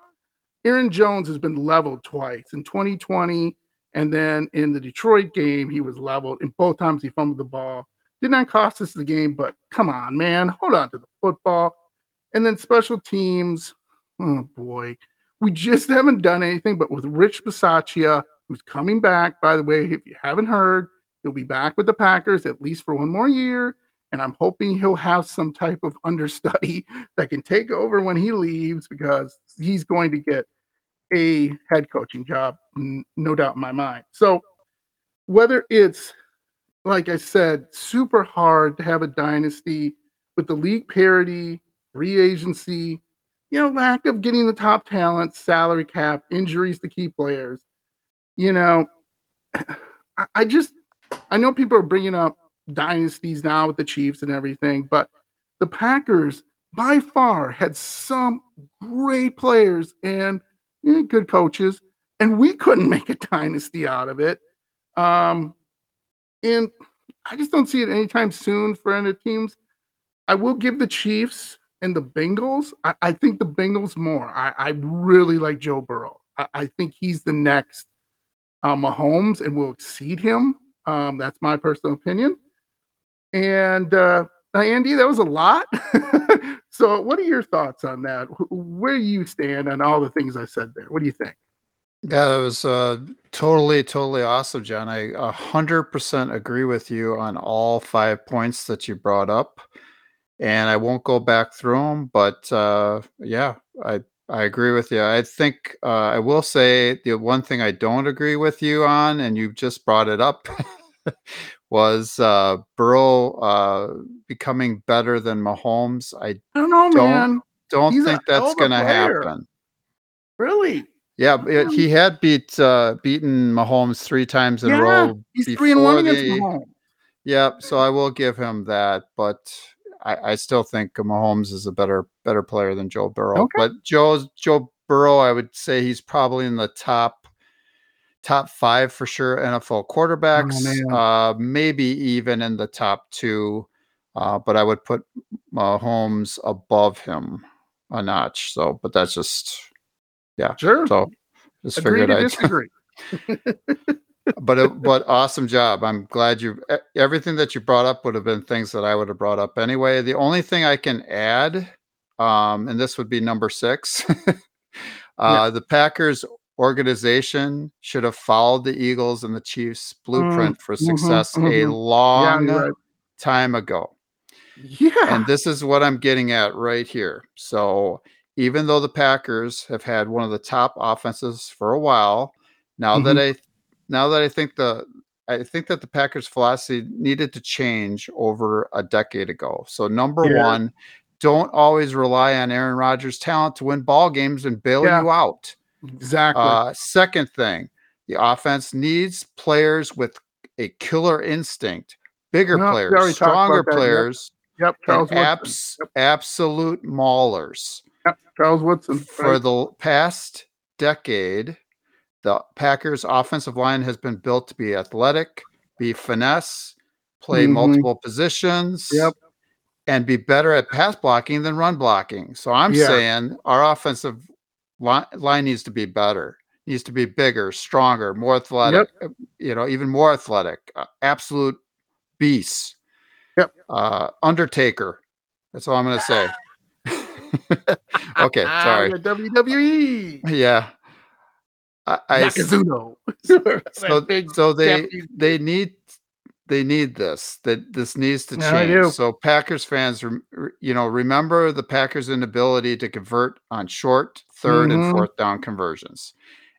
Aaron Jones has been leveled twice in 2020 and then in the Detroit game, he was leveled. And both times he fumbled the ball. Did not cost us the game, but come on, man. Hold on to the football. And then special teams. Oh boy. We just haven't done anything, but with Rich Bisaccia, who's coming back, by the way, if you haven't heard, he'll be back with the Packers at least for one more year. And I'm hoping he'll have some type of understudy that can take over when he leaves because he's going to get a head coaching job, no doubt in my mind. So, whether it's, like I said, super hard to have a dynasty with the league parity, free agency, you know, lack of getting the top talent, salary cap, injuries to key players, you know, I just, I know people are bringing up dynasties now with the Chiefs and everything, but the Packers by far had some great players and good coaches, and we couldn't make a dynasty out of it. Um, and I just don't see it anytime soon for any teams. I will give the Chiefs and the Bengals. I, I think the Bengals more. I, I, really like Joe Burrow. I, I think he's the next uh, Mahomes and will exceed him. Um, that's my personal opinion. And uh, Andy, that was a lot. so, what are your thoughts on that? Where you stand on all the things I said there? What do you think? Yeah, that was uh, totally, totally awesome, John. I 100% agree with you on all five points that you brought up. And I won't go back through them, but uh, yeah, I, I agree with you. I think uh, I will say the one thing I don't agree with you on, and you just brought it up, was uh, Burrow uh, becoming better than Mahomes. I, don't know, don't, man. Don't He's think that's going to happen. Really? Yeah, it, he had beat uh, beaten Mahomes three times in yeah, a row. He's three and one against Mahomes. Yeah, so I will give him that, but I, I, still think Mahomes is a better better player than Joe Burrow. Okay. But Joe Joe Burrow, I would say he's probably in the top top five for sure NFL quarterbacks. Oh, uh, maybe even in the top two, uh, but I would put Mahomes above him a notch. So, but that's just yeah, sure. So just Agree figured I disagree. but it, but awesome job. I'm glad you everything that you brought up would have been things that I would have brought up anyway. The only thing I can add, um, and this would be number six. uh, yeah. The Packers organization should have followed the Eagles and the Chiefs blueprint mm, for mm-hmm, success mm-hmm, mm-hmm. a long yeah, right. time ago. Yeah. And this is what I'm getting at right here. So even though the Packers have had one of the top offenses for a while, now mm-hmm. that I now that I think the I think that the Packers philosophy needed to change over a decade ago. So number yeah. one, don't always rely on Aaron Rodgers' talent to win ball games and bail yeah. you out. Exactly. Uh, second thing, the offense needs players with a killer instinct, bigger no, players, stronger players. Yep, yep. Charles abs- yep. absolute maulers. Yep, Charles Woodson. For the past decade, the Packers' offensive line has been built to be athletic, be finesse, play mm-hmm. multiple positions. Yep. And be better at pass blocking than run blocking. So I'm yeah. saying our offensive line, line needs to be better needs to be bigger stronger more athletic yep. Uh, you know even more athletic uh, absolute beasts. Yep. Uh undertaker that's all i'm gonna say. Okay sorry. WWE yeah. I, I so, so they they need they need this. That this needs to change. So Packers fans, you know, remember the Packers' inability to convert on short, 3rd mm-hmm. and fourth down conversions,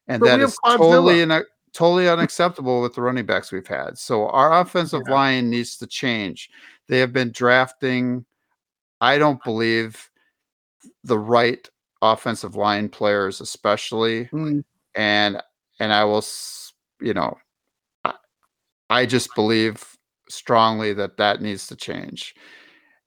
and but that is totally in totally unacceptable with the running backs we've had. So our offensive yeah. line needs to change. They have been drafting, I don't believe, the right offensive line players, especially, mm. and and I will, you know, I just believe strongly that that needs to change.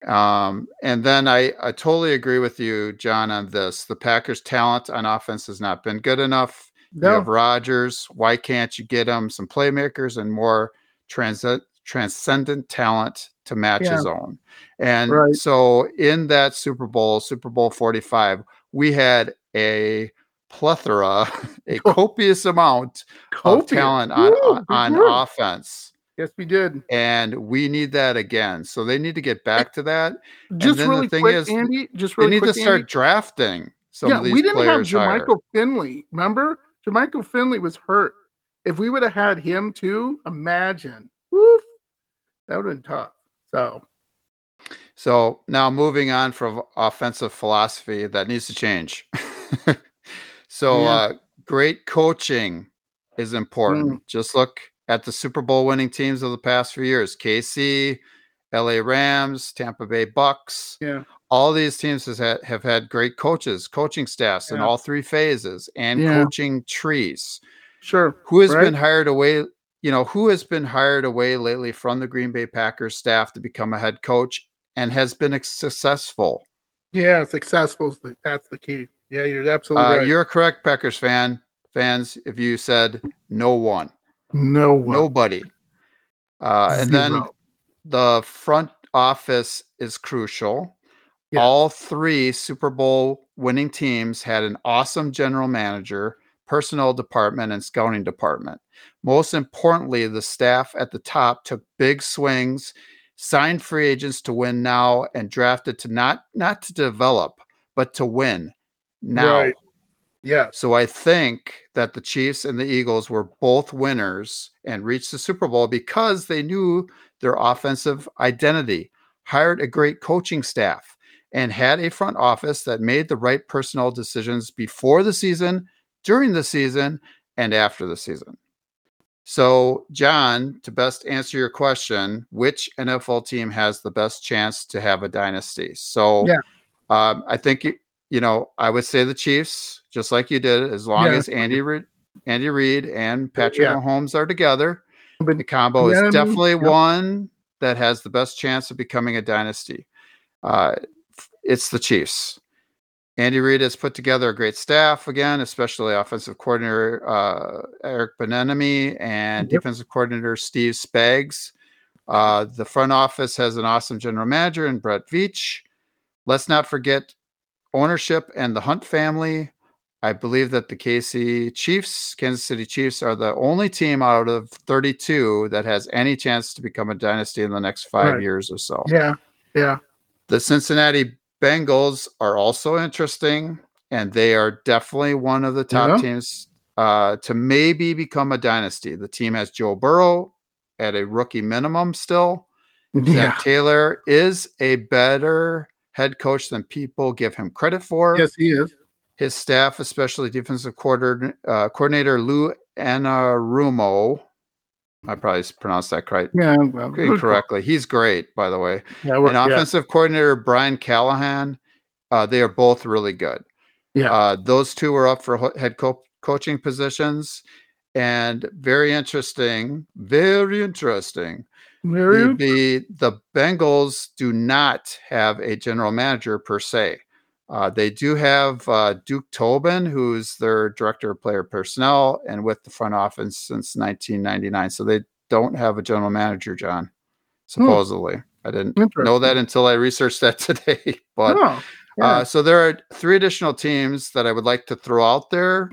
Um, and then I, I totally agree with you, John, on this. The Packers' talent on offense has not been good enough. No. You have Rodgers. Why can't you get him some playmakers and more trans- transcendent talent to match yeah. his own? And right. so in that Super Bowl, Super Bowl 45, we had a plethora, a copious amount copious. of talent on, on, on offense. Yes, we did. And we need that again. So they need to get back to that. Just really the quick, is, Andy. Just really they need quick, to start Andy. drafting some yeah, of these we didn't have Jermichael Finley. Remember, Jermichael Finley was hurt. If we would have had him too, imagine. Woof, that would have been tough. So. So now moving on from offensive philosophy, that needs to change. so yeah. uh, great coaching is important. Mm. Just look at the Super Bowl winning teams of the past few years KC, LA Rams, Tampa Bay Bucks. Yeah. All these teams has had, have had great coaches, coaching staffs yeah. in all three phases and yeah. coaching trees. Sure. Who has right? been hired away? You know, who has been hired away lately from the Green Bay Packers staff to become a head coach and has been successful? Yeah, successful. That's the key. Yeah, you're absolutely uh, right. You're correct Packers fan. Fans, if you said no one. No one. Nobody. Uh, and then the front office is crucial. Yeah. All three Super Bowl winning teams had an awesome general manager, personnel department, and scouting department. Most importantly, the staff at the top took big swings, signed free agents to win now, and drafted to not not to develop, but to win now. Right. Yeah. So I think that the Chiefs and the Eagles were both winners and reached the Super Bowl because they knew their offensive identity, hired a great coaching staff, and had a front office that made the right personnel decisions before the season, during the season, and after the season. So, John, to best answer your question, which NFL team has the best chance to have a dynasty? So, yeah. um, I think you know, I would say the Chiefs, just like you did, as long yeah. as Andy Reid, Andy Reid and Patrick yeah. Mahomes are together. But the combo yeah, is definitely one that has the best chance of becoming a dynasty. Uh, it's the Chiefs. Andy Reid has put together a great staff again, especially offensive coordinator uh, Eric Bieniemy and yep. defensive coordinator Steve Spags. Uh, the front office has an awesome general manager in Brett Veach. Let's not forget ownership and the Hunt family. I believe that the KC Chiefs, Kansas City Chiefs, are the only team out of 32 that has any chance to become a dynasty in the next five right. years or so. Yeah. Yeah. The Cincinnati Bengals are also interesting, and they are definitely one of the top yeah. teams uh, to maybe become a dynasty. The team has Joe Burrow at a rookie minimum still. Yeah. Zac Taylor is a better head coach than people give him credit for. Yes, he is. His staff, especially defensive coordinator, uh, coordinator Lou Anarumo, I probably pronounced that correct. Yeah, well, correctly. He's great, by the way. Yeah, and offensive yeah. coordinator Brian Callahan, uh, they are both really good. Yeah, uh, those two were up for head co- coaching positions, and very interesting. Very interesting. Very the the Bengals do not have a general manager per se. Uh, they do have uh, Duke Tobin, who's their director of player personnel and with the front office since 1999. So they don't have a general manager, John. Hmm. Supposedly, hmm. I didn't know that until I researched that today. but oh, yeah. uh, so there are three additional teams that I would like to throw out there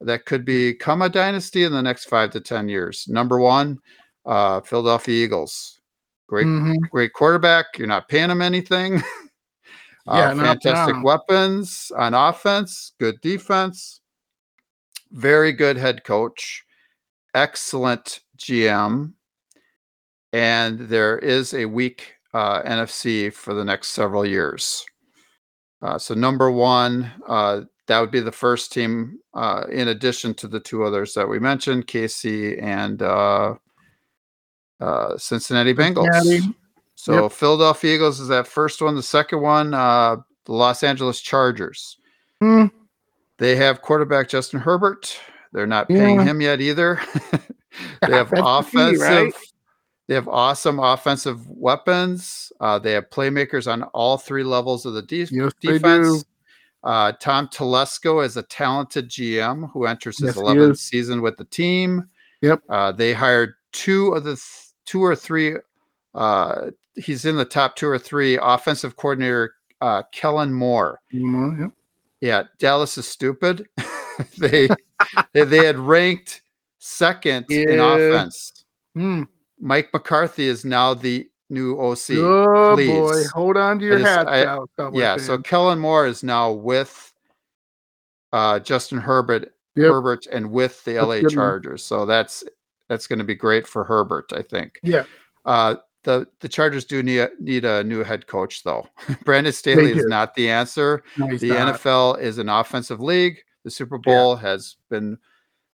that could become a dynasty in the next five to ten years. Number one, uh, Philadelphia Eagles. Great, mm-hmm. great quarterback. You're not paying him anything. uh, yeah, fantastic no. weapons on offense. Good defense. Very good head coach. Excellent GM. And there is a weak uh, NFC for the next several years. Uh, so number one, uh, that would be the first team, uh, in addition to the two others that we mentioned, KC and uh, Cincinnati Bengals. Cincinnati. So yep. Philadelphia Eagles is that first one. The second one, uh, the Los Angeles Chargers. Hmm. They have quarterback Justin Herbert. They're not paying yeah. him yet either. they have offensive. Key, right? They have awesome offensive weapons. Uh, they have playmakers on all three levels of the de- Yes, defense. Uh, Tom Telesco is a talented GM who enters his Yes, 11th season with the team. Yep. Uh, they hired two of the th- two or three. Uh, he's in the top two or three offensive coordinator, uh, Kellen Moore. Mm, yep. Yeah, Dallas is stupid. they, they they had ranked second in offense. Hmm. Mike McCarthy is now the new OC. Oh boy, hold on to your just- hats I- now, Cowboy yeah, so. Kellen Moore is now with uh, Justin Herbert, Yep. Herbert, and with the That's LA one. Chargers. So that's that's going to be great for Herbert, I think. Yeah. Uh, the the Chargers do need a, need a new head coach though. Brandon Staley is not the answer. No, the not. NFL is an offensive league. The Super Bowl has been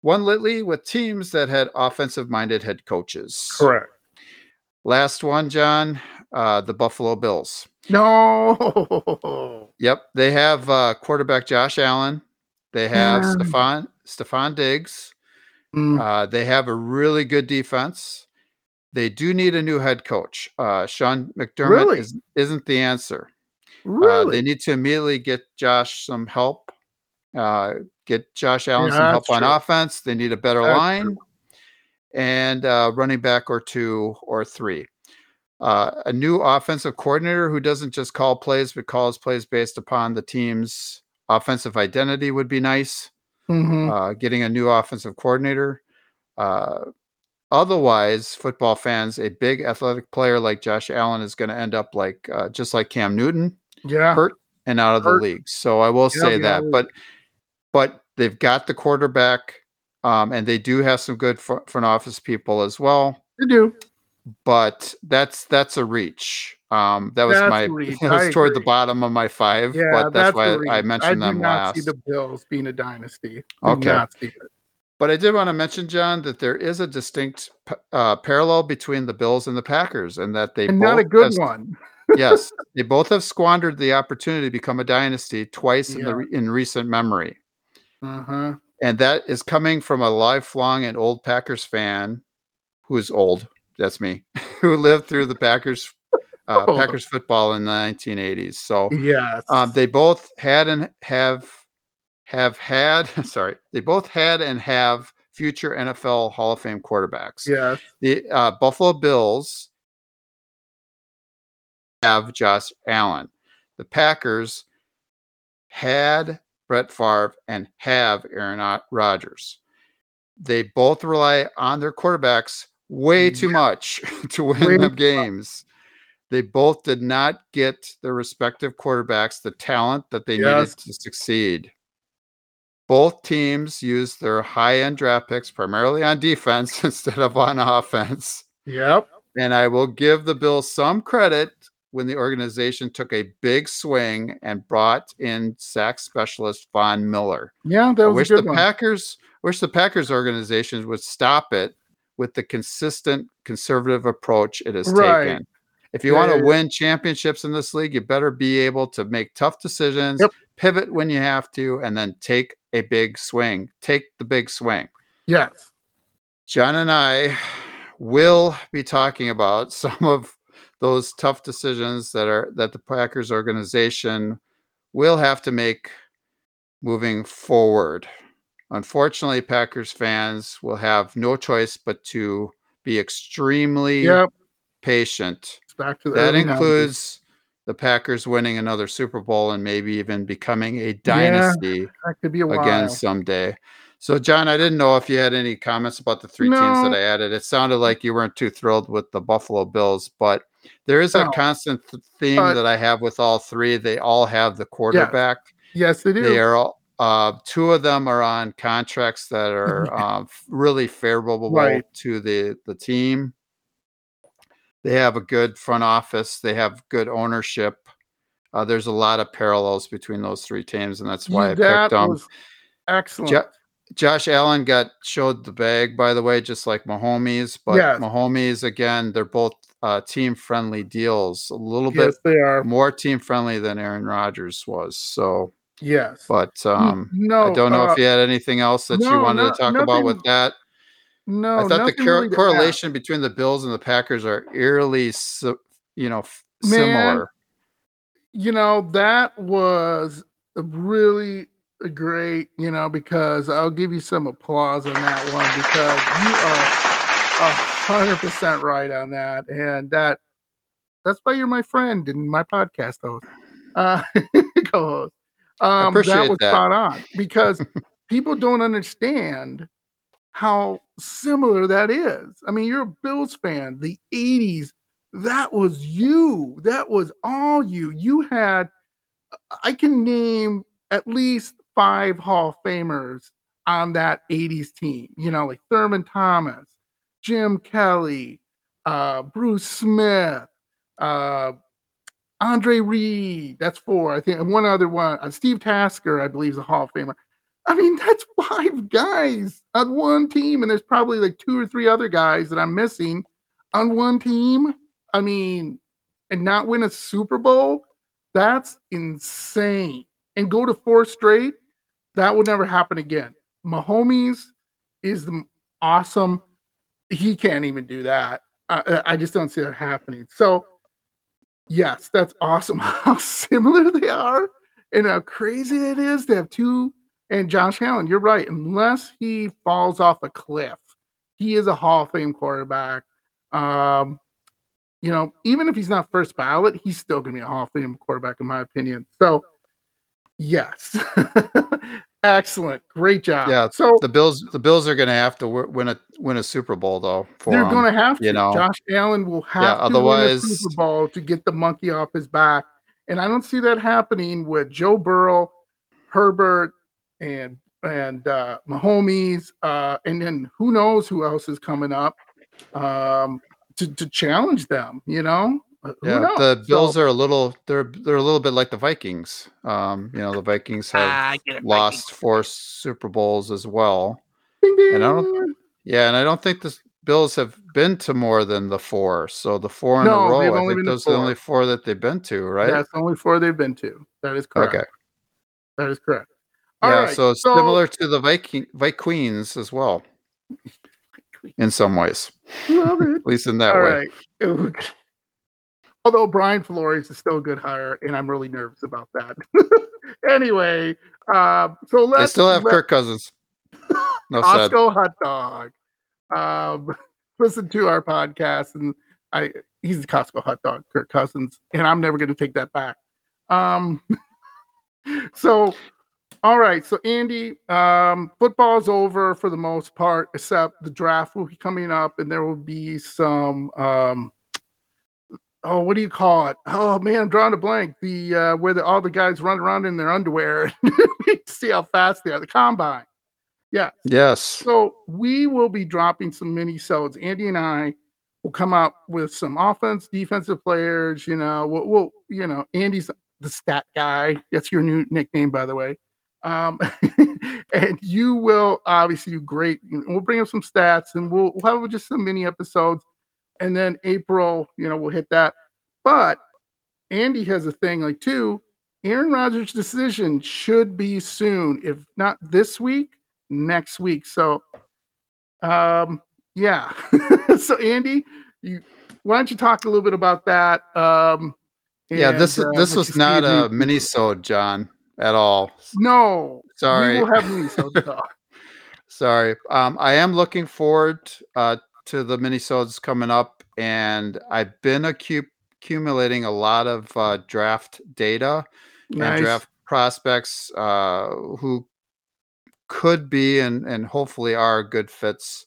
won lately with teams that had offensive minded head coaches. correct. Last one, John, uh, the Buffalo Bills. No. Yep, they have uh, quarterback Josh Allen. They have Yeah. Stefon Stefon Diggs. Mm, Uh, they have a really good defense. They do need a new head coach. Uh, Sean McDermott Really? is, isn't the answer. Uh, really? they need to immediately get Josh some help. Uh, get Josh Allen Yeah, some help that's on offense. They need a better That's line true. and uh, running back or two or three. Uh, a new offensive coordinator who doesn't just call plays but calls plays based upon the team's offensive identity would be nice. Mhm. Uh, getting a new offensive coordinator. Uh, otherwise, football fans, a big athletic player like Josh Allen is going to end up like uh, just like Cam Newton, yeah. hurt and out of the league. So I will Yeah, say yeah, that, but but they've got the quarterback, um, and they do have some good front office people as well. They do. But that's that's a reach. Um, that was That's my that was I toward the bottom of my five. Yeah, but that's, a why. I mentioned I them do not last. see the Bills being a dynasty. Do Okay. not see it. But I did want to mention, John, that there is a distinct uh, parallel between the Bills and the Packers, and that they And both not a good have- one. yes, they both have squandered the opportunity to become a dynasty twice in the in recent memory, Uh-huh. and that is coming from a lifelong and old Packers fan who's old. That's me, who lived through the Packers uh, Oh. Packers football in the 1980s. So Yes. um, they both had and have have had sorry they both had and have future nfl hall of fame quarterbacks yes. the uh, buffalo bills have josh allen the packers had brett Favre and have aaron rodgers they both rely on their quarterbacks way mm. too much to win Way them games they both did not get their respective quarterbacks the talent that they Yes. needed to succeed. Both teams used their high end draft picks primarily on defense instead of on offense. Yep. And I will give the Bills some credit when the organization took a big swing and brought in sack specialist Von Miller. Yeah, that I was wish a the good one. Packers wish the Packers organization would stop it with the consistent conservative approach it has Right. taken. If you want to win championships in this league, you better be able to make tough decisions, Yep. pivot when you have to, and then take a big swing. Take the big swing. Yes. John and I will be talking about some of those tough decisions that are that the Packers organization will have to make moving forward. Unfortunately, Packers fans will have no choice but to be extremely Yep. patient. It's back to That early 90s. includes the Packers winning another Super Bowl and maybe even becoming a dynasty that could be a while. again someday. So, John, I didn't know if you had any comments about the three teams that I added. It sounded like you weren't too thrilled with the Buffalo Bills, but there is a constant th- theme But- that I have with all three. They all have the quarterback. Yes, they do. They are all. Uh, two of them are on contracts that are uh, really favorable Right. to the the team. They have a good front office. They have good ownership. Uh, there's a lot of parallels between those three teams, and that's why I that picked them. excellent. Jo- Josh Allen got showed the bag, by the way, just like Mahomes. But Yes. Mahomes, again, they're both uh, team friendly deals, a little yes, they are. more team friendly than Aaron Rodgers was. So, Yes. but um, no, I don't know uh, if you had anything else that you wanted no- to talk about with that. No, I thought the nothing cor- really correlation between the Bills and the Packers are eerily, you know, Man, similar. you know that was a really great you know because i'll give you some applause on that one because you are a hundred percent right on that and that that's why you're my friend and my podcast host uh co-host um that was that. spot on because people don't understand how similar that is i mean you're a bills fan the 80s that was you that was all you you had i can name at least five hall of famers on that 80s team you know like thurman thomas jim kelly uh bruce smith uh andre reed that's four i think and one other one uh, steve tasker i believe is a hall of famer i mean that's five guys on one team and there's probably like two or three other guys that i'm missing on one team I mean, and not win a Super Bowl, that's insane. And go to four straight, that would never happen again. Mahomes is awesome. He can't even do that. I, I just don't see that happening. So, yes, that's awesome how similar they are and how crazy it is to have two. And Josh Allen, you're right. Unless he falls off a cliff, he is a Hall of Fame quarterback. Um, you know, even if he's not first ballot, he's still going to be a Hall of Fame quarterback, in my opinion. So, yes, excellent, great job. Yeah, So The Bills, the Bills are going to have to win a win a Super Bowl though. For they're going to have to. you know. Josh Allen will have Yeah, to win otherwise- a Super Bowl to get the monkey off his back, and I don't see that happening with Joe Burrow, Herbert, and and uh, Mahomes, uh, and then who knows who else is coming up um, to to challenge them. You know, Yeah, knows? the Bills So- are a little they're they're a little bit like the Vikings. Um, you know, the Vikings have Ah, get it, lost four Super Bowls as well. Ding, And I don't yeah, and I don't think the Bills have been to more than the four. So the four in No, a row, I think those are the only four that they've been to, right? That's the only four they've been to. That is correct. okay. That is correct. All yeah, right, so similar to the Viking Vikings as well, in some ways, Love it. at least in that All way. right. Although Brian Flores is still a good hire, and I'm really nervous about that. anyway, uh, so let's They still have let- Kirk Cousins. No. Costco hot dog. Um, listen to our podcast, and I he's a Costco hot dog, Kirk Cousins, and I'm never going to take that back. Um, so, all right, so Andy, um, football's over for the most part, except the draft will be coming up, and there will be some. Um, oh, what do you call it? Oh man, I'm drawing a blank. The uh, where the, all the guys run around in their underwear, see how fast they are. The combine. Yeah. Yes. So we will be dropping some mini sodes. Andy and I will come up with some offense, defensive players. You know, we'll, we'll you know, Andy's the stat guy. That's your new nickname, by the way. Um, and you will obviously do great. We'll bring up some stats and we'll, we'll have just some mini episodes. And then April, you know, we'll hit that. But Andy has a thing like too. Aaron Rodgers' decision should be soon, if not this week, next week. So, um, yeah. so Andy, you why don't you talk a little bit about that? Um, Yeah, this uh, this was not a the- mini-sode, John, at all. No, Sorry. we will have though. Sorry. Um, I am looking forward uh, to the minisodes coming up, and I've been accu- accumulating a lot of uh, draft data and draft prospects uh, who could be and and hopefully are good fits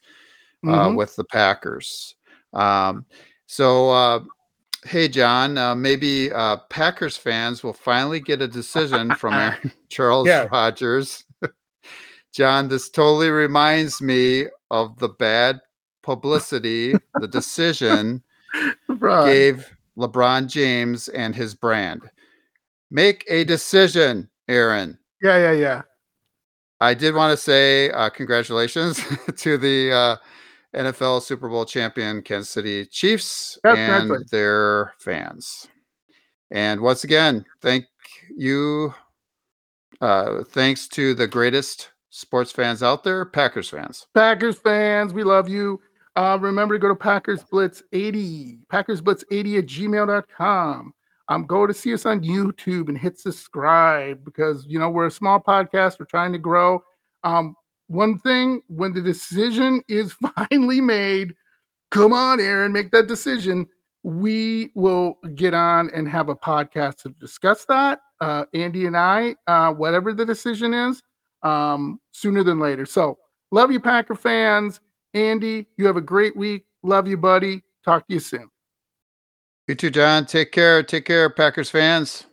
uh, Mhm. with the Packers. Um, so, uh, hey, John, uh, maybe uh, Packers fans will finally get a decision from Aaron Charles Yeah. Rodgers. John, this totally reminds me of the bad publicity the decision Right. gave LeBron James and his brand. Make a decision, Aaron. Yeah, yeah, yeah. I did want to say uh, congratulations to the uh, NFL Super Bowl champion Kansas City Chiefs That's and their fans. And once again, thank you. Uh, thanks to the greatest sports fans out there, Packers fans. Packers fans, we love you. Uh, remember to go to Packers Blitz 80, Packers Blitz 80 at gmail.com. Um, go to see us on YouTube and hit subscribe because you know we're a small podcast. We're trying to grow. Um, one thing when the decision is finally made, come on, Aaron, make that decision. We will get on and have a podcast to discuss that. Uh, Andy and I, uh, whatever the decision is, um, sooner than later. So, love you, Packer fans. Andy, you have a great week. Love you, buddy. Talk to you soon. You too, John. Take care. Take care, Packers fans.